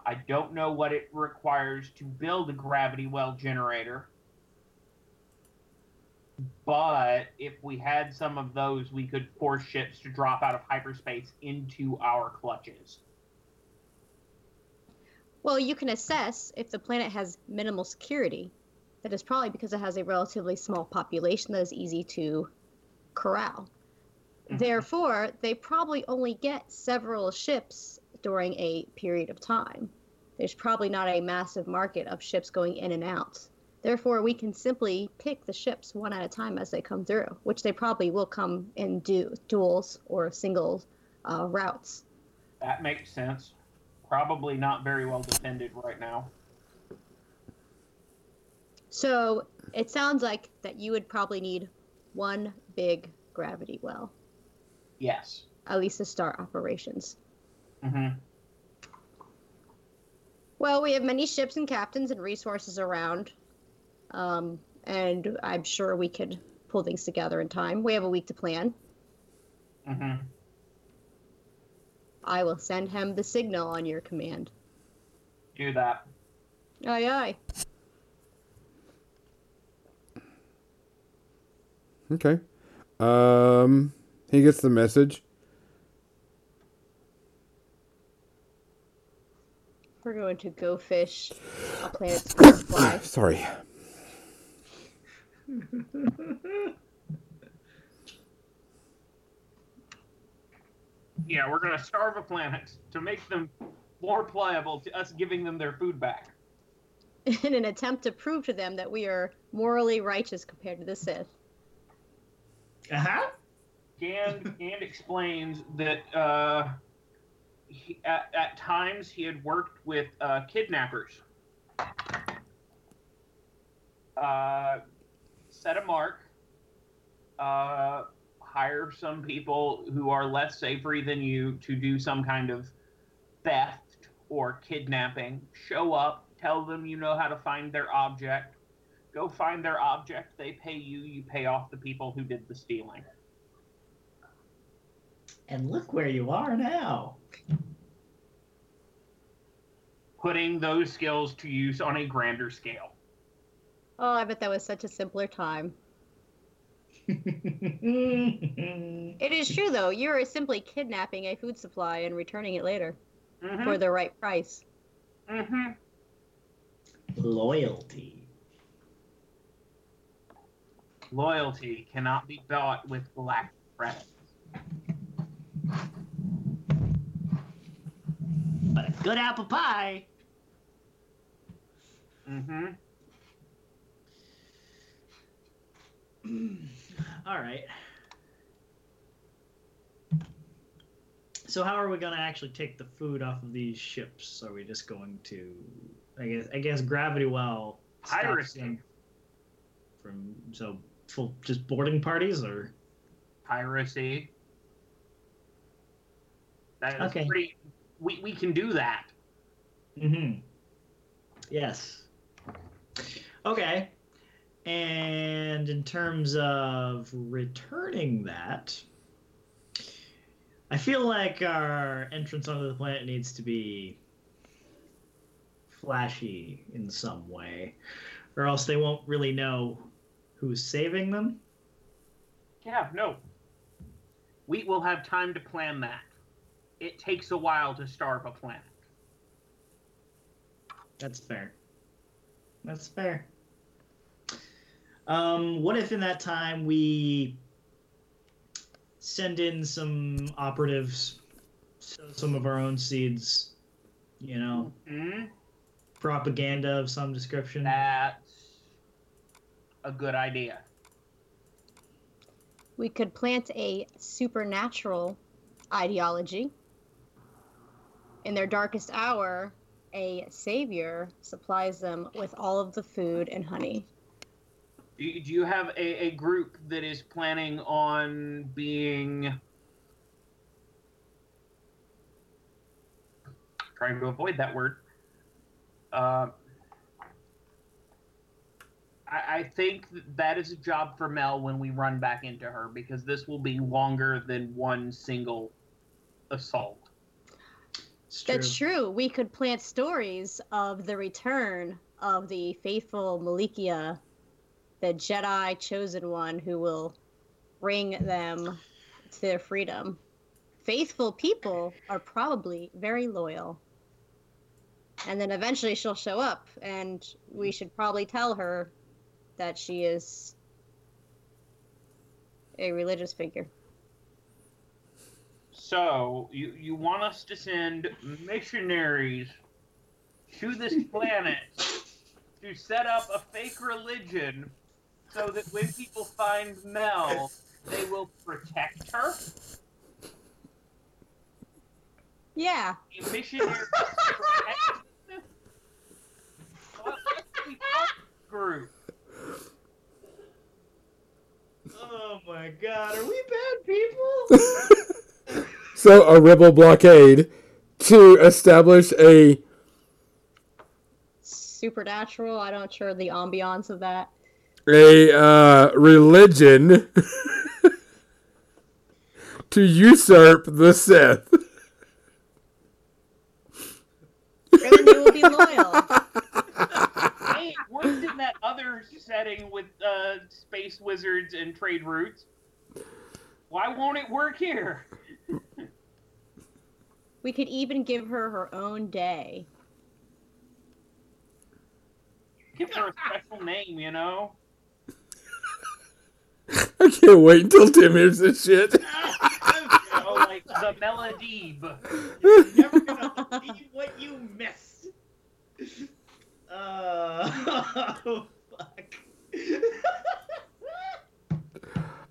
I don't know what it requires to build a gravity well generator. But if we had some of those, we could force ships to drop out of hyperspace into our clutches. Well, you can assess if the planet has minimal security. That is probably because it has a relatively small population that is easy to corral. Mhm. Therefore, they probably only get several ships during a period of time. There's probably not a massive market of ships going in and out. Therefore, we can simply pick the ships one at a time as they come through, which they probably will come in du- duels or single uh, routes. That makes sense. Probably not very well defended right now. So it sounds like that you would probably need one big gravity well, Yes. at least to start operations. hmm Well, we have many ships and captains and resources around, um, and I'm sure we could pull things together in time. We have a week to plan. hmm I will send him the signal on your command. Do that. Aye, aye. Okay. Um, he gets the message. We're going to go fish a planet's supply. Sorry. Yeah, we're gonna starve a planet to make them more pliable to us giving them their food back. in an attempt to prove to them that we are morally righteous compared to the Sith. Uh-huh. Gand, Gand explains that uh, he, at, at times he had worked with uh, kidnappers. Uh, set a mark, uh, hire some people who are less savory than you to do some kind of theft or kidnapping. Show up, tell them you know how to find their object. Go find their object. They pay you. You pay off the people who did the stealing. And look where you are now. putting those skills to use on a grander scale. Oh, I bet that was such a simpler time. It is true, though. You are simply kidnapping a food supply and returning it later Mm-hmm. for the right price. mm-hmm. Loyalty. Loyalty cannot be bought with black credit. But a good apple pie. Mm-hmm. All right. So how are we going to actually take the food off of these ships? Are we just going to, I guess, I guess gravity well Piracy. from so full just boarding parties or Piracy. That is Okay. pretty. We, we can do that. Mm-hmm. Yes. Okay. And in terms of returning that, I feel like our entrance onto the planet needs to be flashy in some way, or else they won't really know who's saving them. Yeah, no. We will have time to plan that. It takes a while to starve a planet. That's fair. That's fair. Um, what if in that time we send in some operatives, some of our own seeds, you know, hmm propaganda of some description? That's a good idea. We could plant a supernatural ideology. In their darkest hour, a savior supplies them with all of the food and honey. Do you, have a, a group that is planning on being trying to avoid that word? Uh, I, I think that is a job for Mel when we run back into her because this will be longer than one single assault. True. That's true. We could plant stories of the return of the faithful Malikia, the Jedi chosen one who will bring them to their freedom. Faithful people are probably very loyal. And then eventually she'll show up, and we should probably tell her that she is a religious figure. So you you want us to send missionaries to this planet to set up a fake religion so that when people find Mel, they will protect her? Yeah, A missionary protection? What- what's the group? Oh my god, are we bad people? So a rebel blockade to establish a supernatural. I'm not sure the ambiance of that. A uh, religion to usurp the Sith. Then they will be loyal. Hey, it worked in that other setting with uh, space wizards and trade routes. Why won't it work here? We could even give her her own day. Give her a special name, you know? I can't wait until Tim hears this shit. You know, like the melody. You're never gonna believe what you missed. Uh, oh, fuck.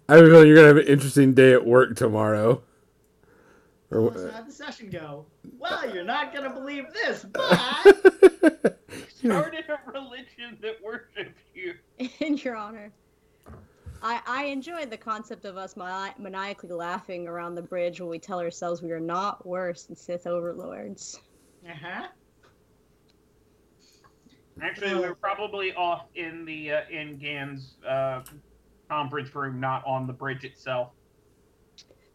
I have a feeling you're gonna have an interesting day at work tomorrow. Or, So how'd the session go? Well, you're not gonna believe this, but Started a religion that worships you. In your honor. I, I enjoyed the concept of us mani- maniacally laughing around the bridge when we tell ourselves we are not worse than Sith overlords. uh-huh. Actually, we were probably off in the uh, in Gand's uh, conference room, not on the bridge itself.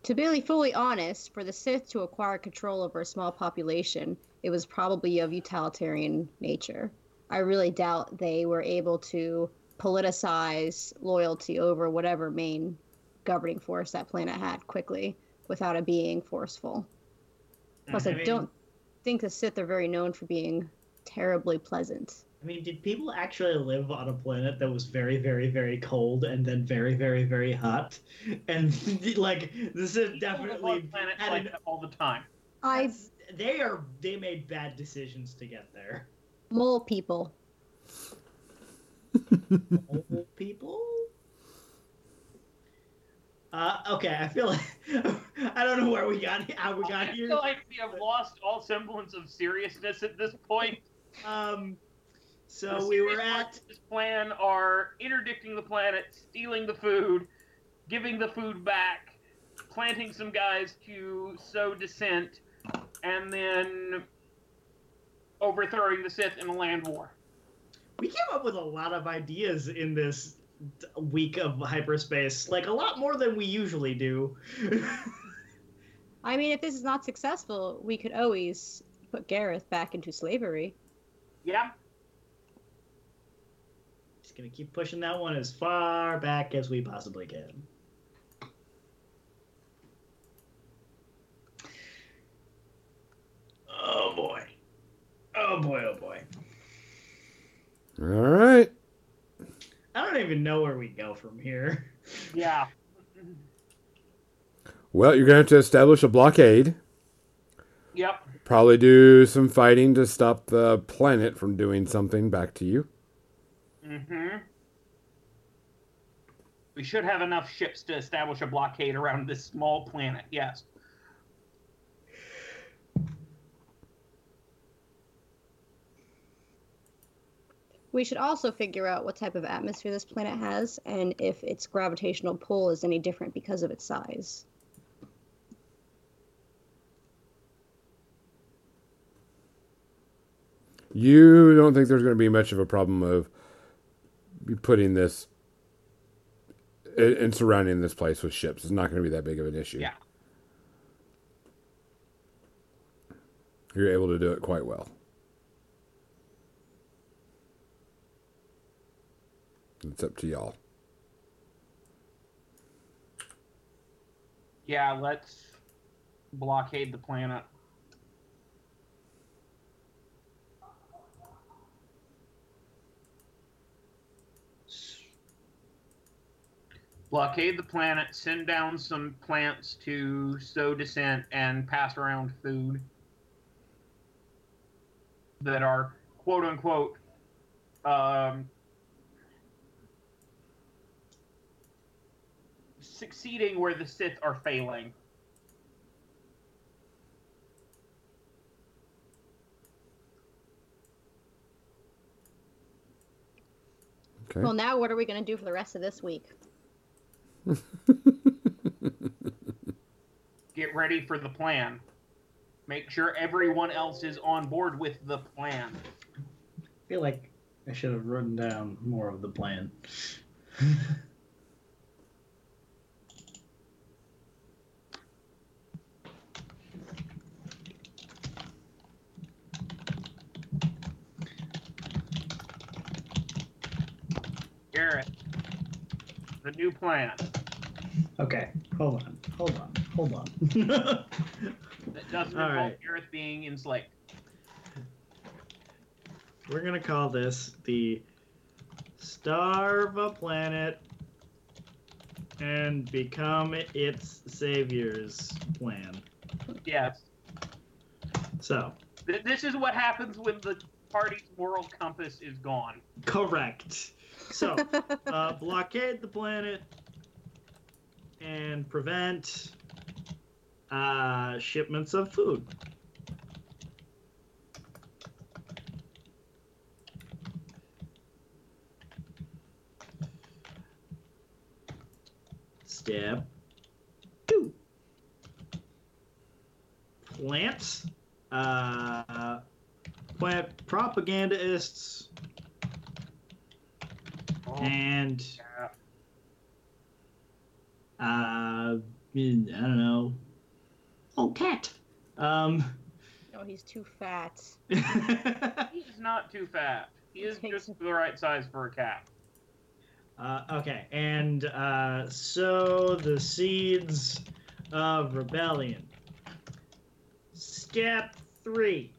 To be fully honest, for the Sith to acquire control over a small population, it was probably of utilitarian nature. I really doubt they were able to politicize loyalty over whatever main governing force that planet had quickly without it being forceful. Plus, I mm-hmm. I mean- don't think the Sith are very known for being terribly pleasant. I mean, did people actually live on a planet that was very, very, very cold and then very, very, very hot? And like, this is People definitely on planets had like an- all the time. I they are they made bad decisions to get there. mole people. Old people. Uh, okay, I feel like I don't know where we got how we got I here. feel like we have lost all semblance of seriousness at this point. Um, so The we were at this plan are interdicting the planet, stealing the food, giving the food back, planting some guys to sow dissent, and then overthrowing the Sith in a land war. We came up with a lot of ideas in this week of hyperspace, like a lot more than we usually do. I mean, if this is not successful, we could always put Gareth back into slavery. Yeah, Just gonna keep pushing that one as far back as we possibly can. Oh boy. Oh boy, oh boy. All right. I don't even know where we go from here. yeah. Well, you're gonna have to establish a blockade. Yep. Probably do some fighting to stop the planet from doing something back to you. Mm-hmm. We should have enough ships to establish a blockade around this small planet. Yes. We should also figure out what type of atmosphere this planet has and if its gravitational pull is any different because of its size. You don't think there's going to be much of a problem of putting this and and surrounding this place with ships. It's not going to be that big of an issue. Yeah. You're able to do it quite well. It's up to y'all. Yeah, let's blockade the planet. Blockade the planet, send down some plants to sow dissent and pass around food that are quote unquote um, succeeding where the Sith are failing. Okay. Well, now what are we going to do for the rest of this week? Get ready for the plan. Make sure everyone else is on board with the plan. I feel like I should have written down more of the plan. Gareth, the new plan okay, hold on, hold on, hold on. that doesn't All involve right. Gareth being enslaved. We're gonna call this the Starve a Planet and Become Its Saviors plan. Yes. So, Th- This is what happens when the party's moral compass is gone. correct. So, uh, blockade the planet and prevent uh, shipments of food. Step two. Plants. Uh, plant propagandists Oh, and yeah. uh, I don't know. Oh, cat. Um, Oh, he's too fat. He's not too fat. He is just the right size for a cat. uh, okay, and uh, sow the seeds of rebellion. Step three.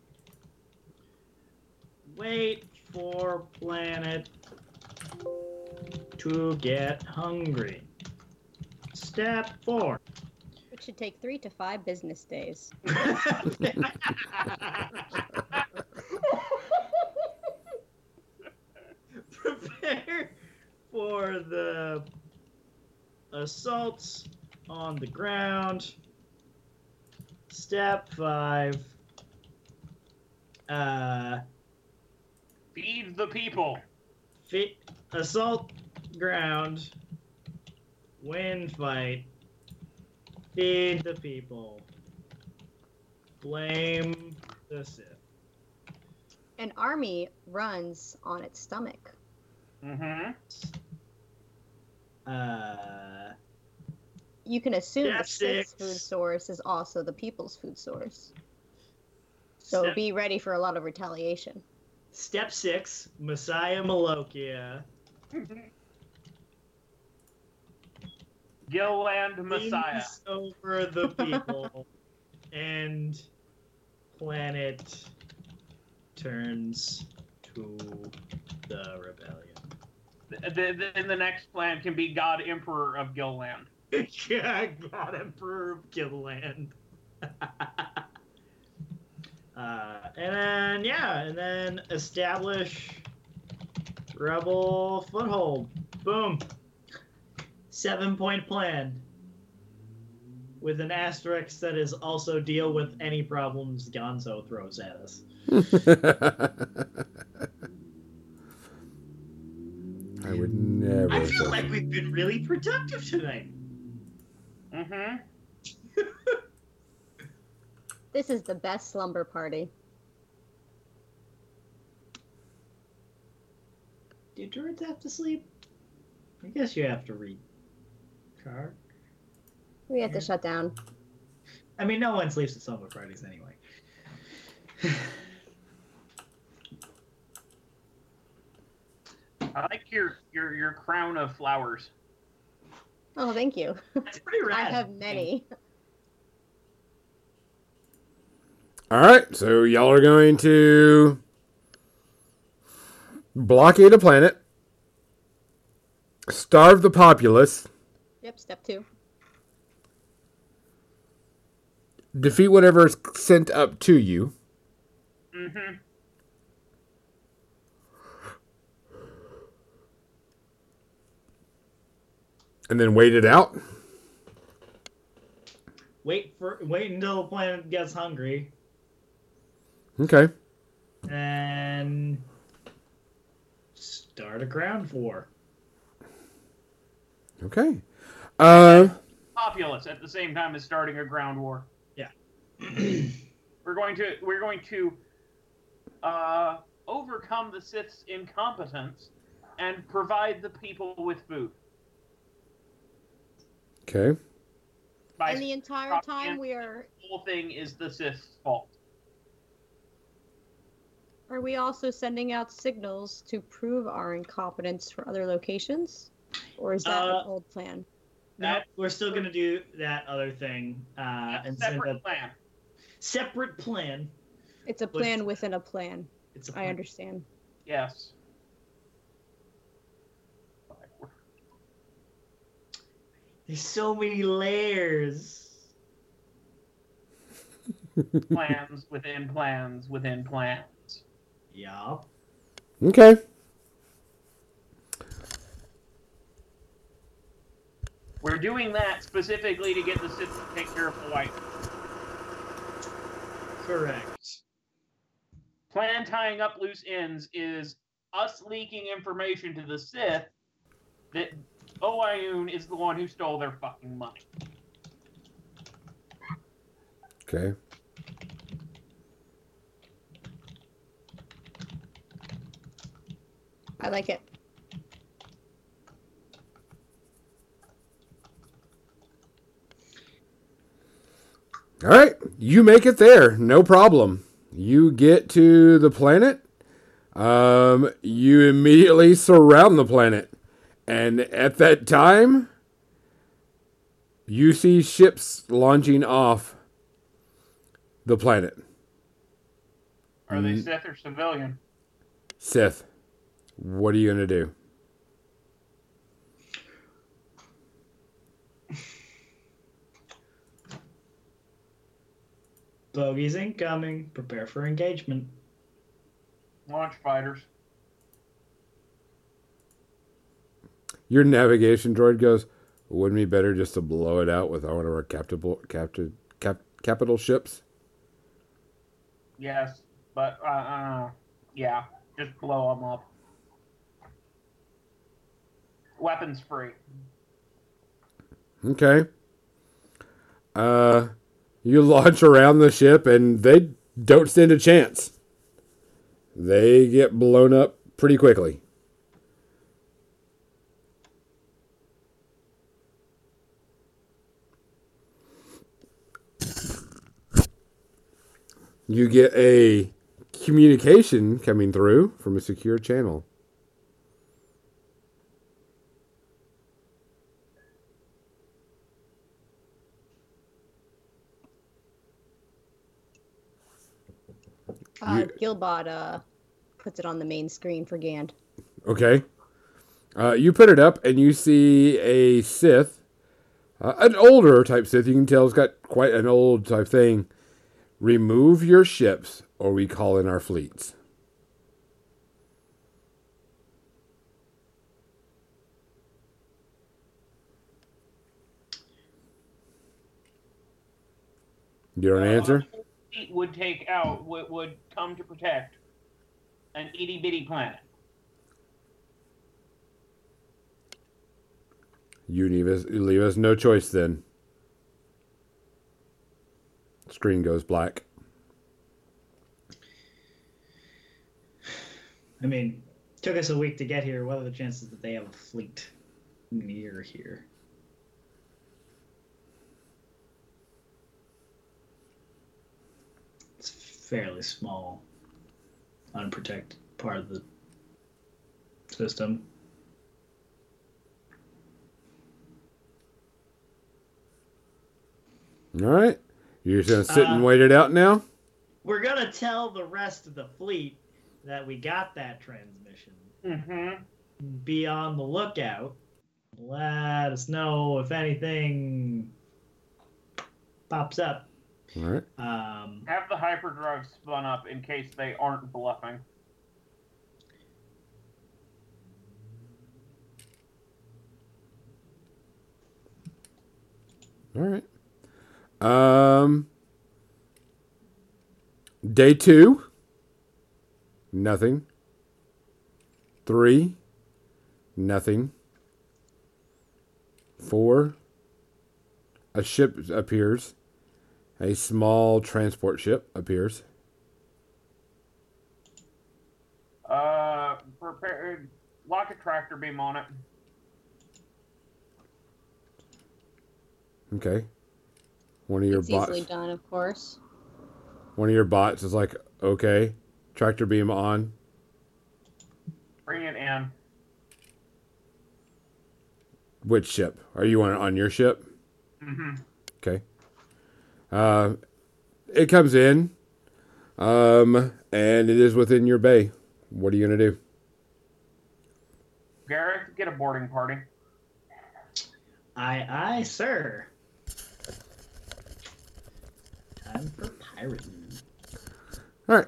Wait for planet to get hungry. Step four. It should take three to five business days. Prepare for the assaults on the ground. Step five. Uh, Feed the people. Fit assault ground. Win fight. Feed the people. Blame the Sith. An army runs on its stomach. Mm-hmm. Uh, You can assume the Sith's food source is also the people's food source. So step, be ready for a lot of retaliation. Step six. Messiah Malokia. Gilland Messiah. over the people and planet turns to the rebellion. Th- th- Then the next plan can be God Emperor of Gilland. yeah, God Emperor of Gilland. Uh, and then yeah, and then establish rebel foothold. Boom. Seven point plan. With an asterisk that is also deal with any problems Gonzo throws at us. I would never. I feel like we've been really productive tonight. Mm-hmm. This is the best slumber party. do druids have to sleep? I guess you have to read. Car. We have Yeah. to shut down. I mean, no one sleeps at slumber parties anyway. I like your your your crown of flowers. Oh, thank you. That's pretty rad. I have many. All right, so y'all are going to blockade a planet, starve the populace, Yep, step two. defeat whatever's sent up to you. Mm-hmm. and then wait it out. Wait for wait until the planet gets hungry Okay. and start a ground war. Okay. Uh, Populace at the same time as starting a ground war. Yeah. We're going to we're going to uh, overcome the Sith's incompetence and provide the people with food. okay. By And the entire time we are the whole thing is the Sith's fault. Are we also sending out signals to prove our incompetence for other locations? Or is that Uh, an old plan? No, That- we're still gonna do that other thing uh, and send Separate a plan. separate plan. It's a with- plan within a plan. It's a I plan. understand. Yes. There's so many layers. plans within plans within plans. Yeah. Okay. We're doing that specifically to get the Sith to take care of Hawaii. Correct. Plan tying up loose ends is us leaking information to the Sith that Oayun is the one who stole their fucking money. Okay. I like it. All right. You make it there. No problem. You get to the planet. Um, you immediately surround the planet. And at that time, you see ships launching off the planet. Are they Mm. Sith or civilian? Sith, what are you going to do? Bogies incoming. Prepare for engagement. Launch fighters. Your navigation droid goes, wouldn't it be better just to blow it out with one of our captive, captive, cap, capital ships? Yes, but uh, uh, yeah, just blow them up. Weapons free. Okay. Uh, you launch around the ship, and they don't stand a chance. They get blown up pretty quickly. You get a communication coming through from a secure channel. Uh, You- Gilbot uh, puts it on the main screen for Gand. Okay. Uh, you put it up, and you see a Sith, uh, an older type Sith. You can tell it's got quite an old type thing. Remove your ships, or we call in our fleets. You don't Uh, answer? Fleet would take out would, would come to protect an itty bitty planet. You leave us, you leave us no choice then. Screen goes black. I mean, took us a week to get here. What are the chances that they have a fleet near here? It's fairly small, unprotected part of the system. All right. You're just gonna sit and Uh, wait it out now. We're gonna tell the rest of the fleet that we got that transmission. Mm-hmm. Be on the lookout. Let us know if anything pops up. All right. Um, Have the hyperdrive spun up in case they aren't bluffing. All right. Um. Day two. Nothing. Three. Nothing. Four. A ship appears. A small transport ship appears. Uh, prepare. Lock a tractor beam on it. Okay. One of your It's bots. easily done, of course. One of your bots is like, okay, tractor beam on. Bring it in. Which ship? Are you on on your ship? Mm-hmm. Okay. Uh, it comes in, um, and it is within your bay. What are you gonna do? Gareth, get a boarding party. aye, aye, sir. Time for pirating. All right,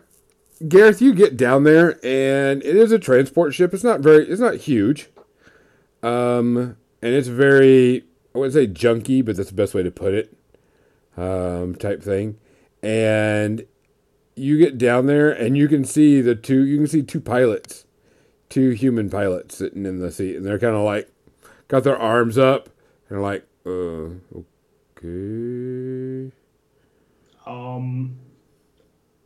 Gareth, you get down there, and it is a transport ship. It's not very, it's not huge, um, and it's very, I wouldn't say junky, but that's the best way to put it, um, type thing. And you get down there, and you can see the two, you can see two pilots, two human pilots sitting in the seat, and they're kind of like, got their arms up, and like, uh, okay. Um,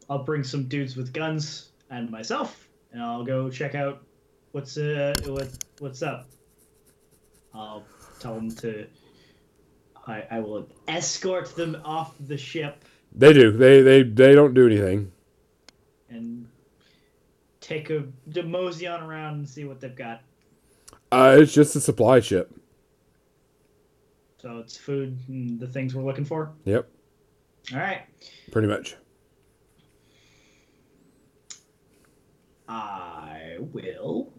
I'll bring some dudes with guns and myself, and I'll go check out what's uh what what's up. I'll tell them to. I I will escort them off the ship They do. They they they don't do anything. and take a mosey on around and see what they've got. Uh, it's just a supply ship. So it's food and the things we're looking for. Yep, All right. pretty much. I will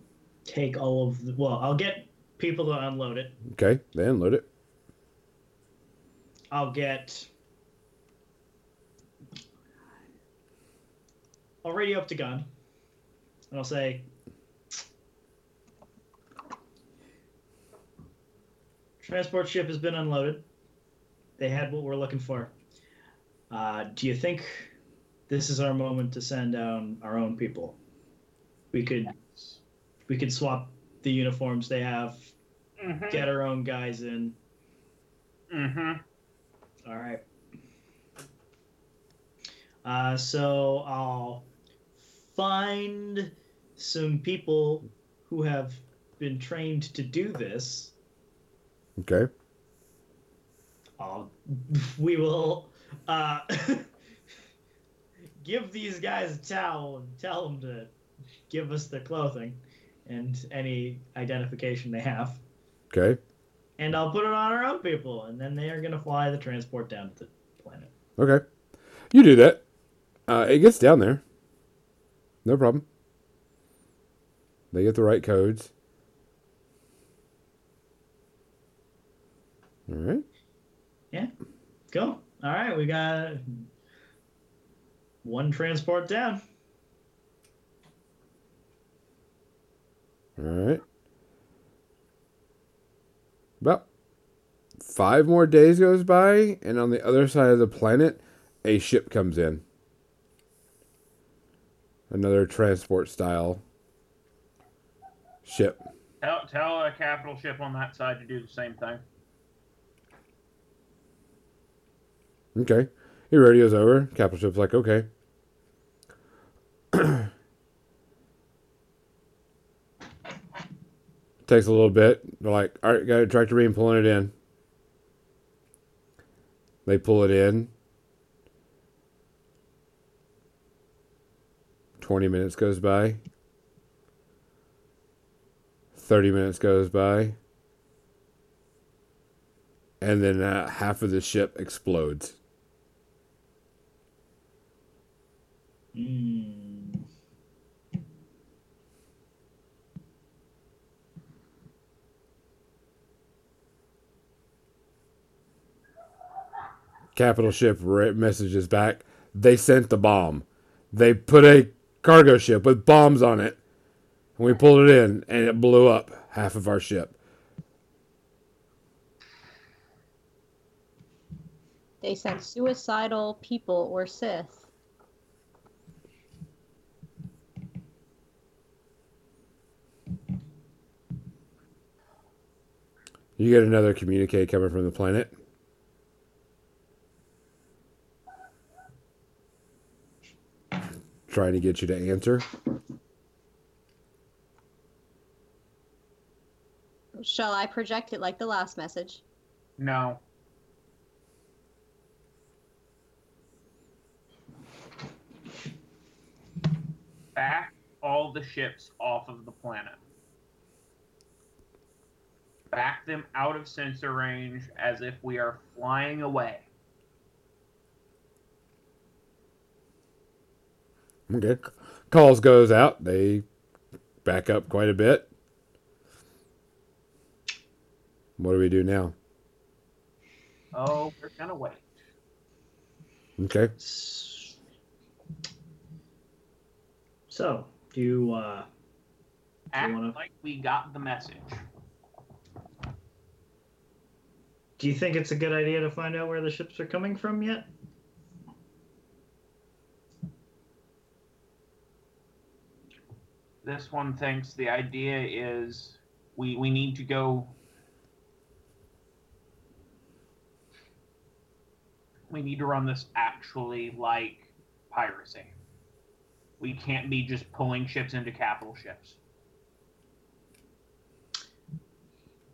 take all of the. Well, I'll get people to unload it. Okay, they unload it. I'll get. I'll radio up to gun, and I'll say, "Transport ship has been unloaded. They had what we're looking for. Uh, do you think this is our moment to send down our own people? We could, we could swap the uniforms they have, Mm-hmm. get our own guys in. Mm-hmm. All right. Uh, so I'll find some people who have been trained to do this. Okay. I'll, we will uh, give these guys a towel and tell them to give us their clothing and any identification they have. Okay. And I'll put it on our own people, and then they are going to fly the transport down to the planet. Okay. You do that. Uh, it gets down there. No problem. They get the right codes. All right. Yeah. Go. All right, we got one transport down. All right. About five more days goes by, and on the other side of the planet, a ship comes in. Another transport style ship. Tell, tell a capital ship on that side to do the same thing. Okay. He radios over. Capital ship's like, okay. Takes a little bit. They're like, all right, got a tractor beam pulling it in. They pull it in. 20 minutes goes by. 30 minutes goes by. And then uh, half of the ship explodes. Mm. Capital ship messages back. They sent the bomb. They put a cargo ship with bombs on it. And we pulled it in and it blew up half of our ship. They sent suicidal people or Sith. You get another communique coming from the planet. Trying to get you to answer. Shall I project it like the last message? No. Back all the ships off of the planet. Back them out of sensor range as if we are flying away. Okay. Calls goes out. They back up quite a bit. What do we do now? Oh, we're gonna wait. Okay. So, do you uh, Act wanna- like we got the message. do you think it's a good idea to find out where the ships are coming from yet? This one thinks the idea is we we need to go we need to run this actually like piracy. We can't be just pulling ships into capital ships.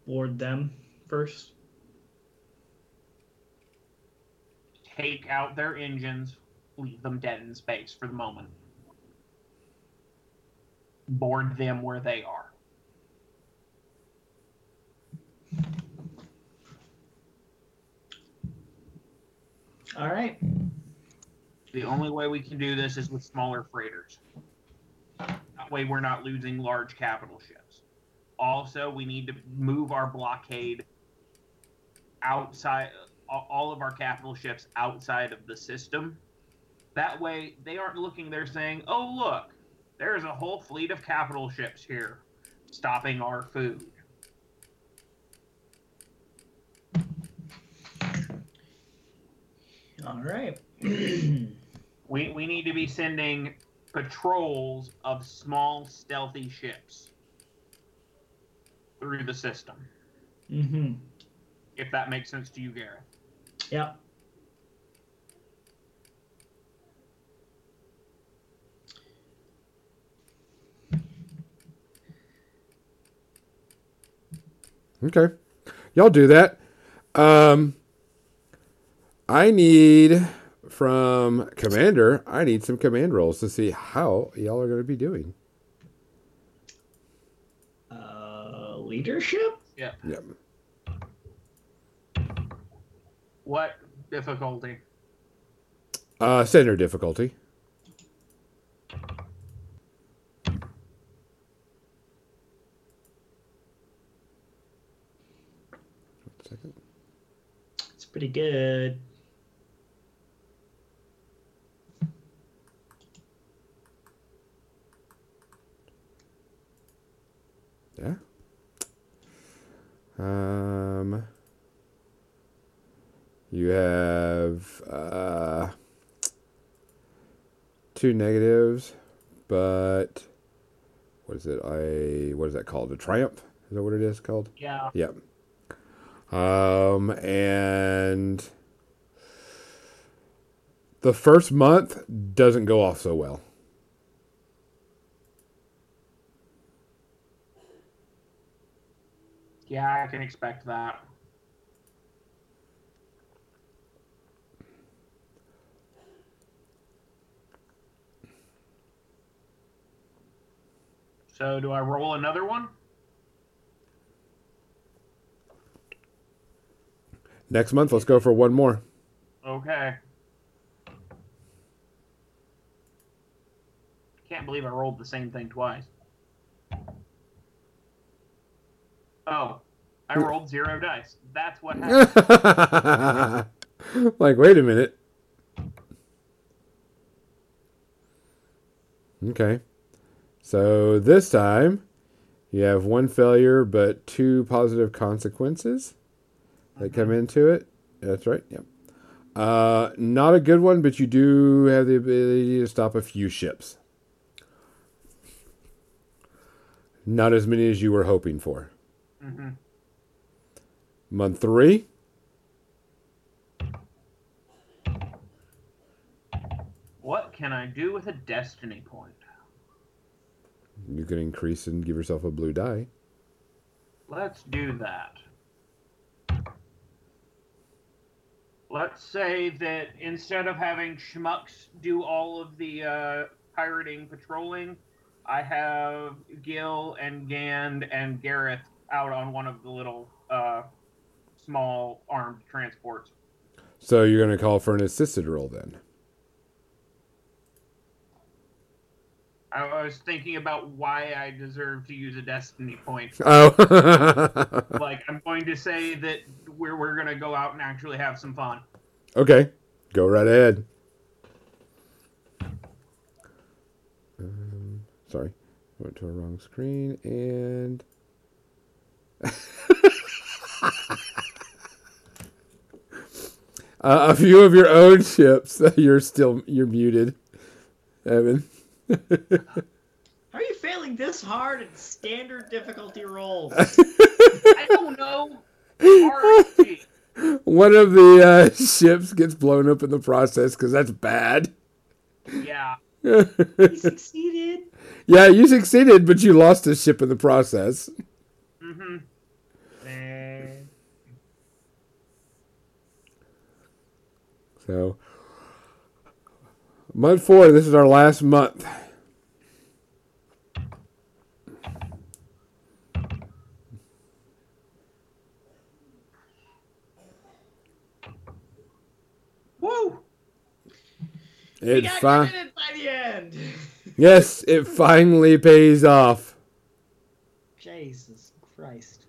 Board them first. Take out their engines, leave them dead in space for the moment. Board them where they are. All right. The only way we can do this is with smaller freighters. That way, we're not losing large capital ships. Also, we need to move our blockade outside, all of our capital ships outside of the system. That way, they aren't looking they're saying, oh, look, there's a whole fleet of capital ships here stopping our food. All right. We, we need to be sending patrols of small, stealthy ships through the system. mm-hmm. If that makes sense to you, Gareth. Yeah. Okay. Y'all do that. Um I need from Commander, I need some command rolls to see how y'all are going to be doing. Uh, leadership. Yeah. Yep. What difficulty? Uh center difficulty. One second. It's pretty good. Yeah. Um. You have uh, two negatives, but what is it? I what is that called? A triumph? Is that what it is called? Yeah. Yep. Um, and the first month doesn't go off so well. Yeah, I can expect that. So, do I roll another one? Next month, let's go for one more. Okay. Can't believe I rolled the same thing twice. Oh, I hmm. rolled zero dice. That's what happened. like, wait a minute. Okay. So this time, you have one failure but two positive consequences that come into it. That's right. Yep. Uh, not a good one, but you do have the ability to stop a few ships. Not as many as you were hoping for. hmm Month three. What can I do with a destiny point? You can increase and give yourself a blue die. Let's do that. Let's say that instead of having schmucks do all of the uh, pirating patrolling, I have Gil and Gand and Gareth out on one of the little uh, small armed transports. So you're going to call for an assisted roll then. I was thinking about why I deserve to use a destiny point. Oh. like I'm going to say that we're we're gonna go out and actually have some fun. okay. Go right ahead. Um, sorry. Went to a wrong screen and. uh, a few of your own ships. You're still you're muted, Evan. How are you failing this hard at standard difficulty rolls? I don't know. RNG. One of the uh, ships gets blown up in the process because that's bad. Yeah. you succeeded. yeah, you succeeded, but you lost a ship in the process. hmm So, month four, this is our last month. Woo! We It got fi- committed by the end. yes, it finally pays off. Jesus Christ.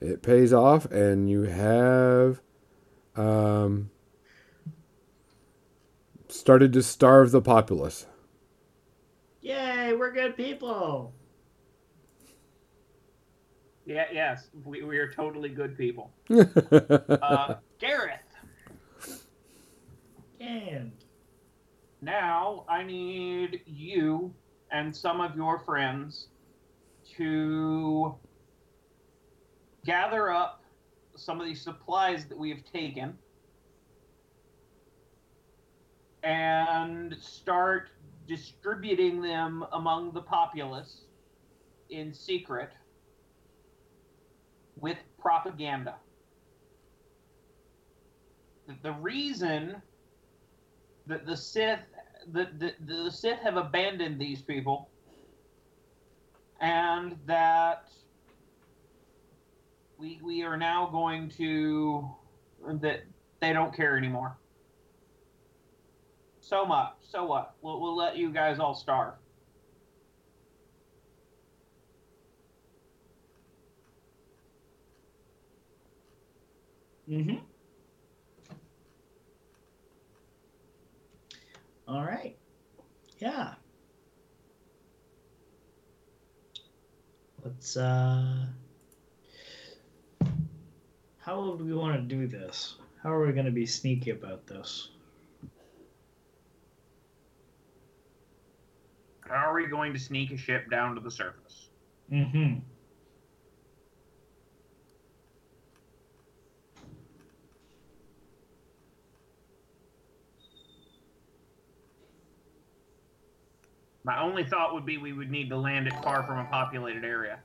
It pays off, and you have um, started to starve the populace. Yay, we're good people. Yeah, yes, we, we are totally good people. Uh, Gareth, And now I need you and some of your friends to gather up some of these supplies that we have taken and start distributing them among the populace in secret with propaganda. The- reason that the Sith the, the, the Sith have abandoned these people and that we we are now going to that they don't care anymore. So much. So what? We'll, we'll let you guys all starve. Mm-hmm. All right. Yeah. Let's uh how do we want to do this? How are we going to be sneaky about this? How are we going to sneak a ship down to the surface? Mm-hmm. My only thought would be we would need to land it far from a populated area.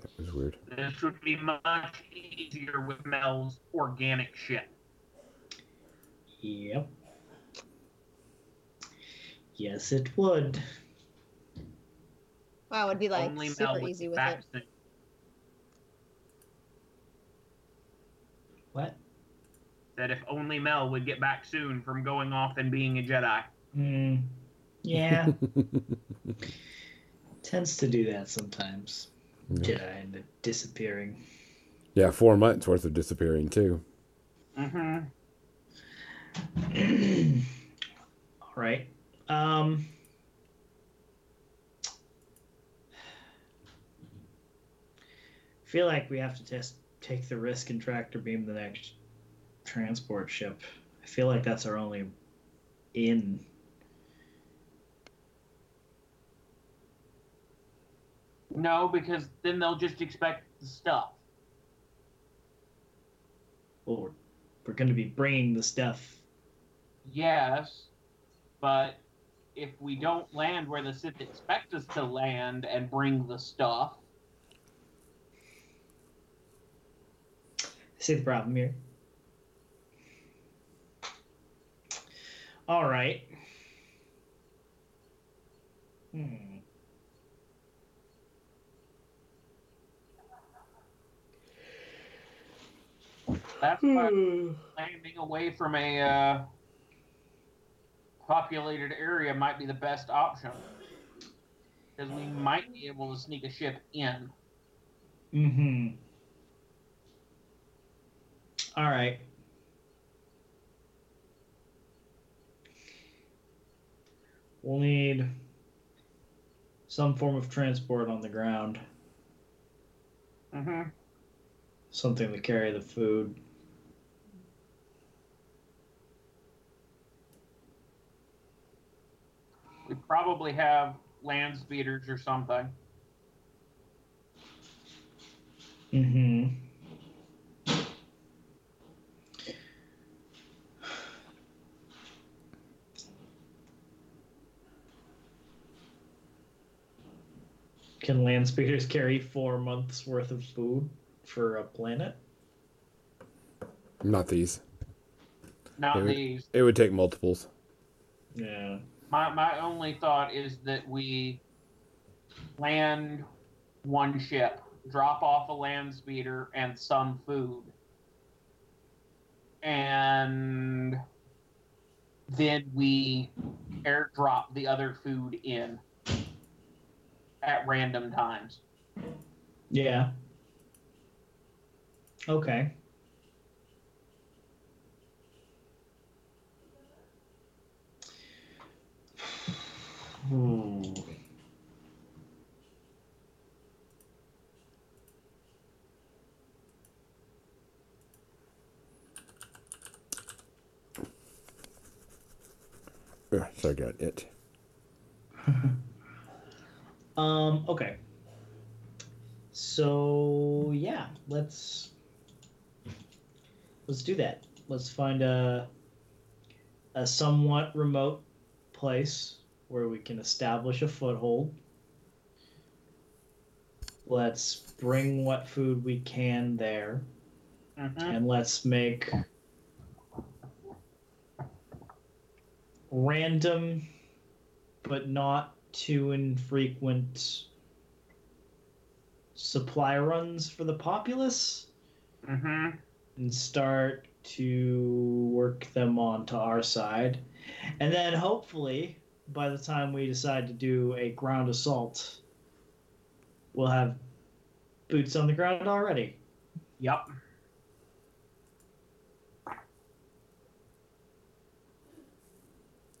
That was weird. This would be much easier with Mel's organic shit. Yep. Yes, it would. Wow, it'd be like Only super would easy be with it. What? That if only Mel would get back soon from going off and being a Jedi. Hmm. Yeah. Tends to do that sometimes. Yeah. Jedi and disappearing. yeah, four months worth of disappearing too. Mm-hmm. All right. Um. Feel like we have to just take the risk and tractor beam the next transport ship. I feel like that's our only in. No, because then they'll just expect the stuff. Well, we're, we're going to be bringing the stuff. Yes, but if we don't land where the Sith expect us to land and bring the stuff, See the problem here. All right. Hmm. that's why landing away from a uh, populated area might be the best option. Because we might be able to sneak a ship in. Mm-hmm. All right. We'll need some form of transport on the ground, Mm-hmm. something to carry the food. We probably have land speeders or something. Mm-hmm. Can land speeders carry four months worth of food for a planet? Not these. Not Maybe. these. It would take multiples. Yeah. My my only thought is that we land one ship, drop off a land speeder and some food, and then we airdrop the other food in at random times. Yeah. Okay. Hmm. Ugh, so I got it. Um, okay. So yeah, let's let's do that. Let's find a a somewhat remote place where we can establish a foothold. Let's bring what food we can there Mhm. and let's make random but not too infrequent supply runs for the populace Mhm. and start to work them onto our side and then hopefully by the time we decide to do a ground assault we'll have boots on the ground already Yep.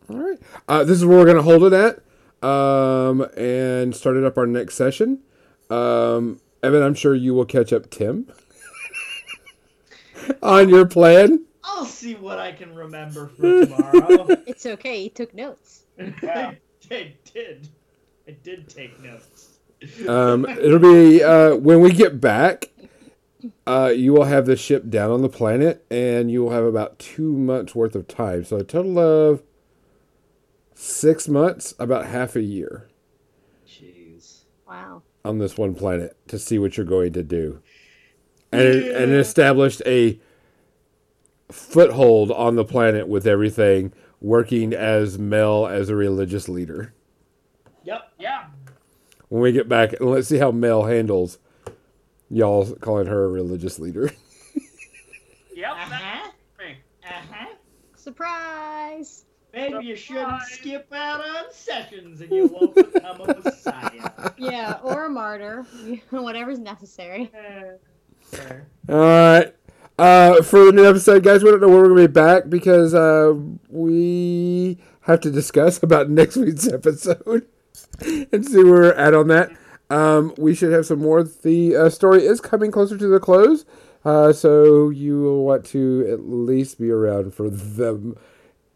All right. Uh, this is where we're going to hold it at um, and started up our next session. Um, Evan, I'm sure you will catch up Tim on your plan. I'll see what I can remember for tomorrow. It's okay. He took notes. Yeah. I did. I did take notes. Um, it'll be uh, when we get back. uh, you will have the ship down on the planet, and you will have about two months worth of time. So a total of six months, about half a year Jeez. Wow. on this one planet to see what you're going to do, and and established a foothold on the planet with everything working as Mel as a religious leader. Yep. Yeah. When we get back, and let's see how Mel handles y'all calling her a religious leader. Yep. Uh-huh. Uh-huh. Surprise! Maybe you shouldn't skip out on sessions and you won't become a messiah. Yeah, or a martyr. Whatever's necessary. Fair. All right. Uh, for the new episode, guys, we don't know when we're going to be back because uh, we have to discuss about next week's episode and see where we're at on that. Um, we should have some more. The uh, story is coming closer to the close, uh, so you will want to at least be around for the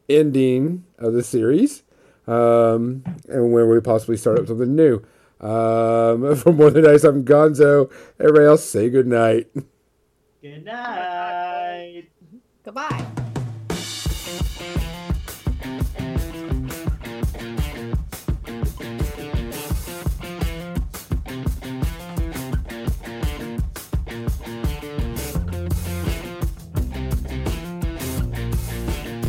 ending of the series, um, and when we possibly start up something new. Um, for more than nice, I'm Gonzo. Everybody else, say good night. Good night. Goodbye.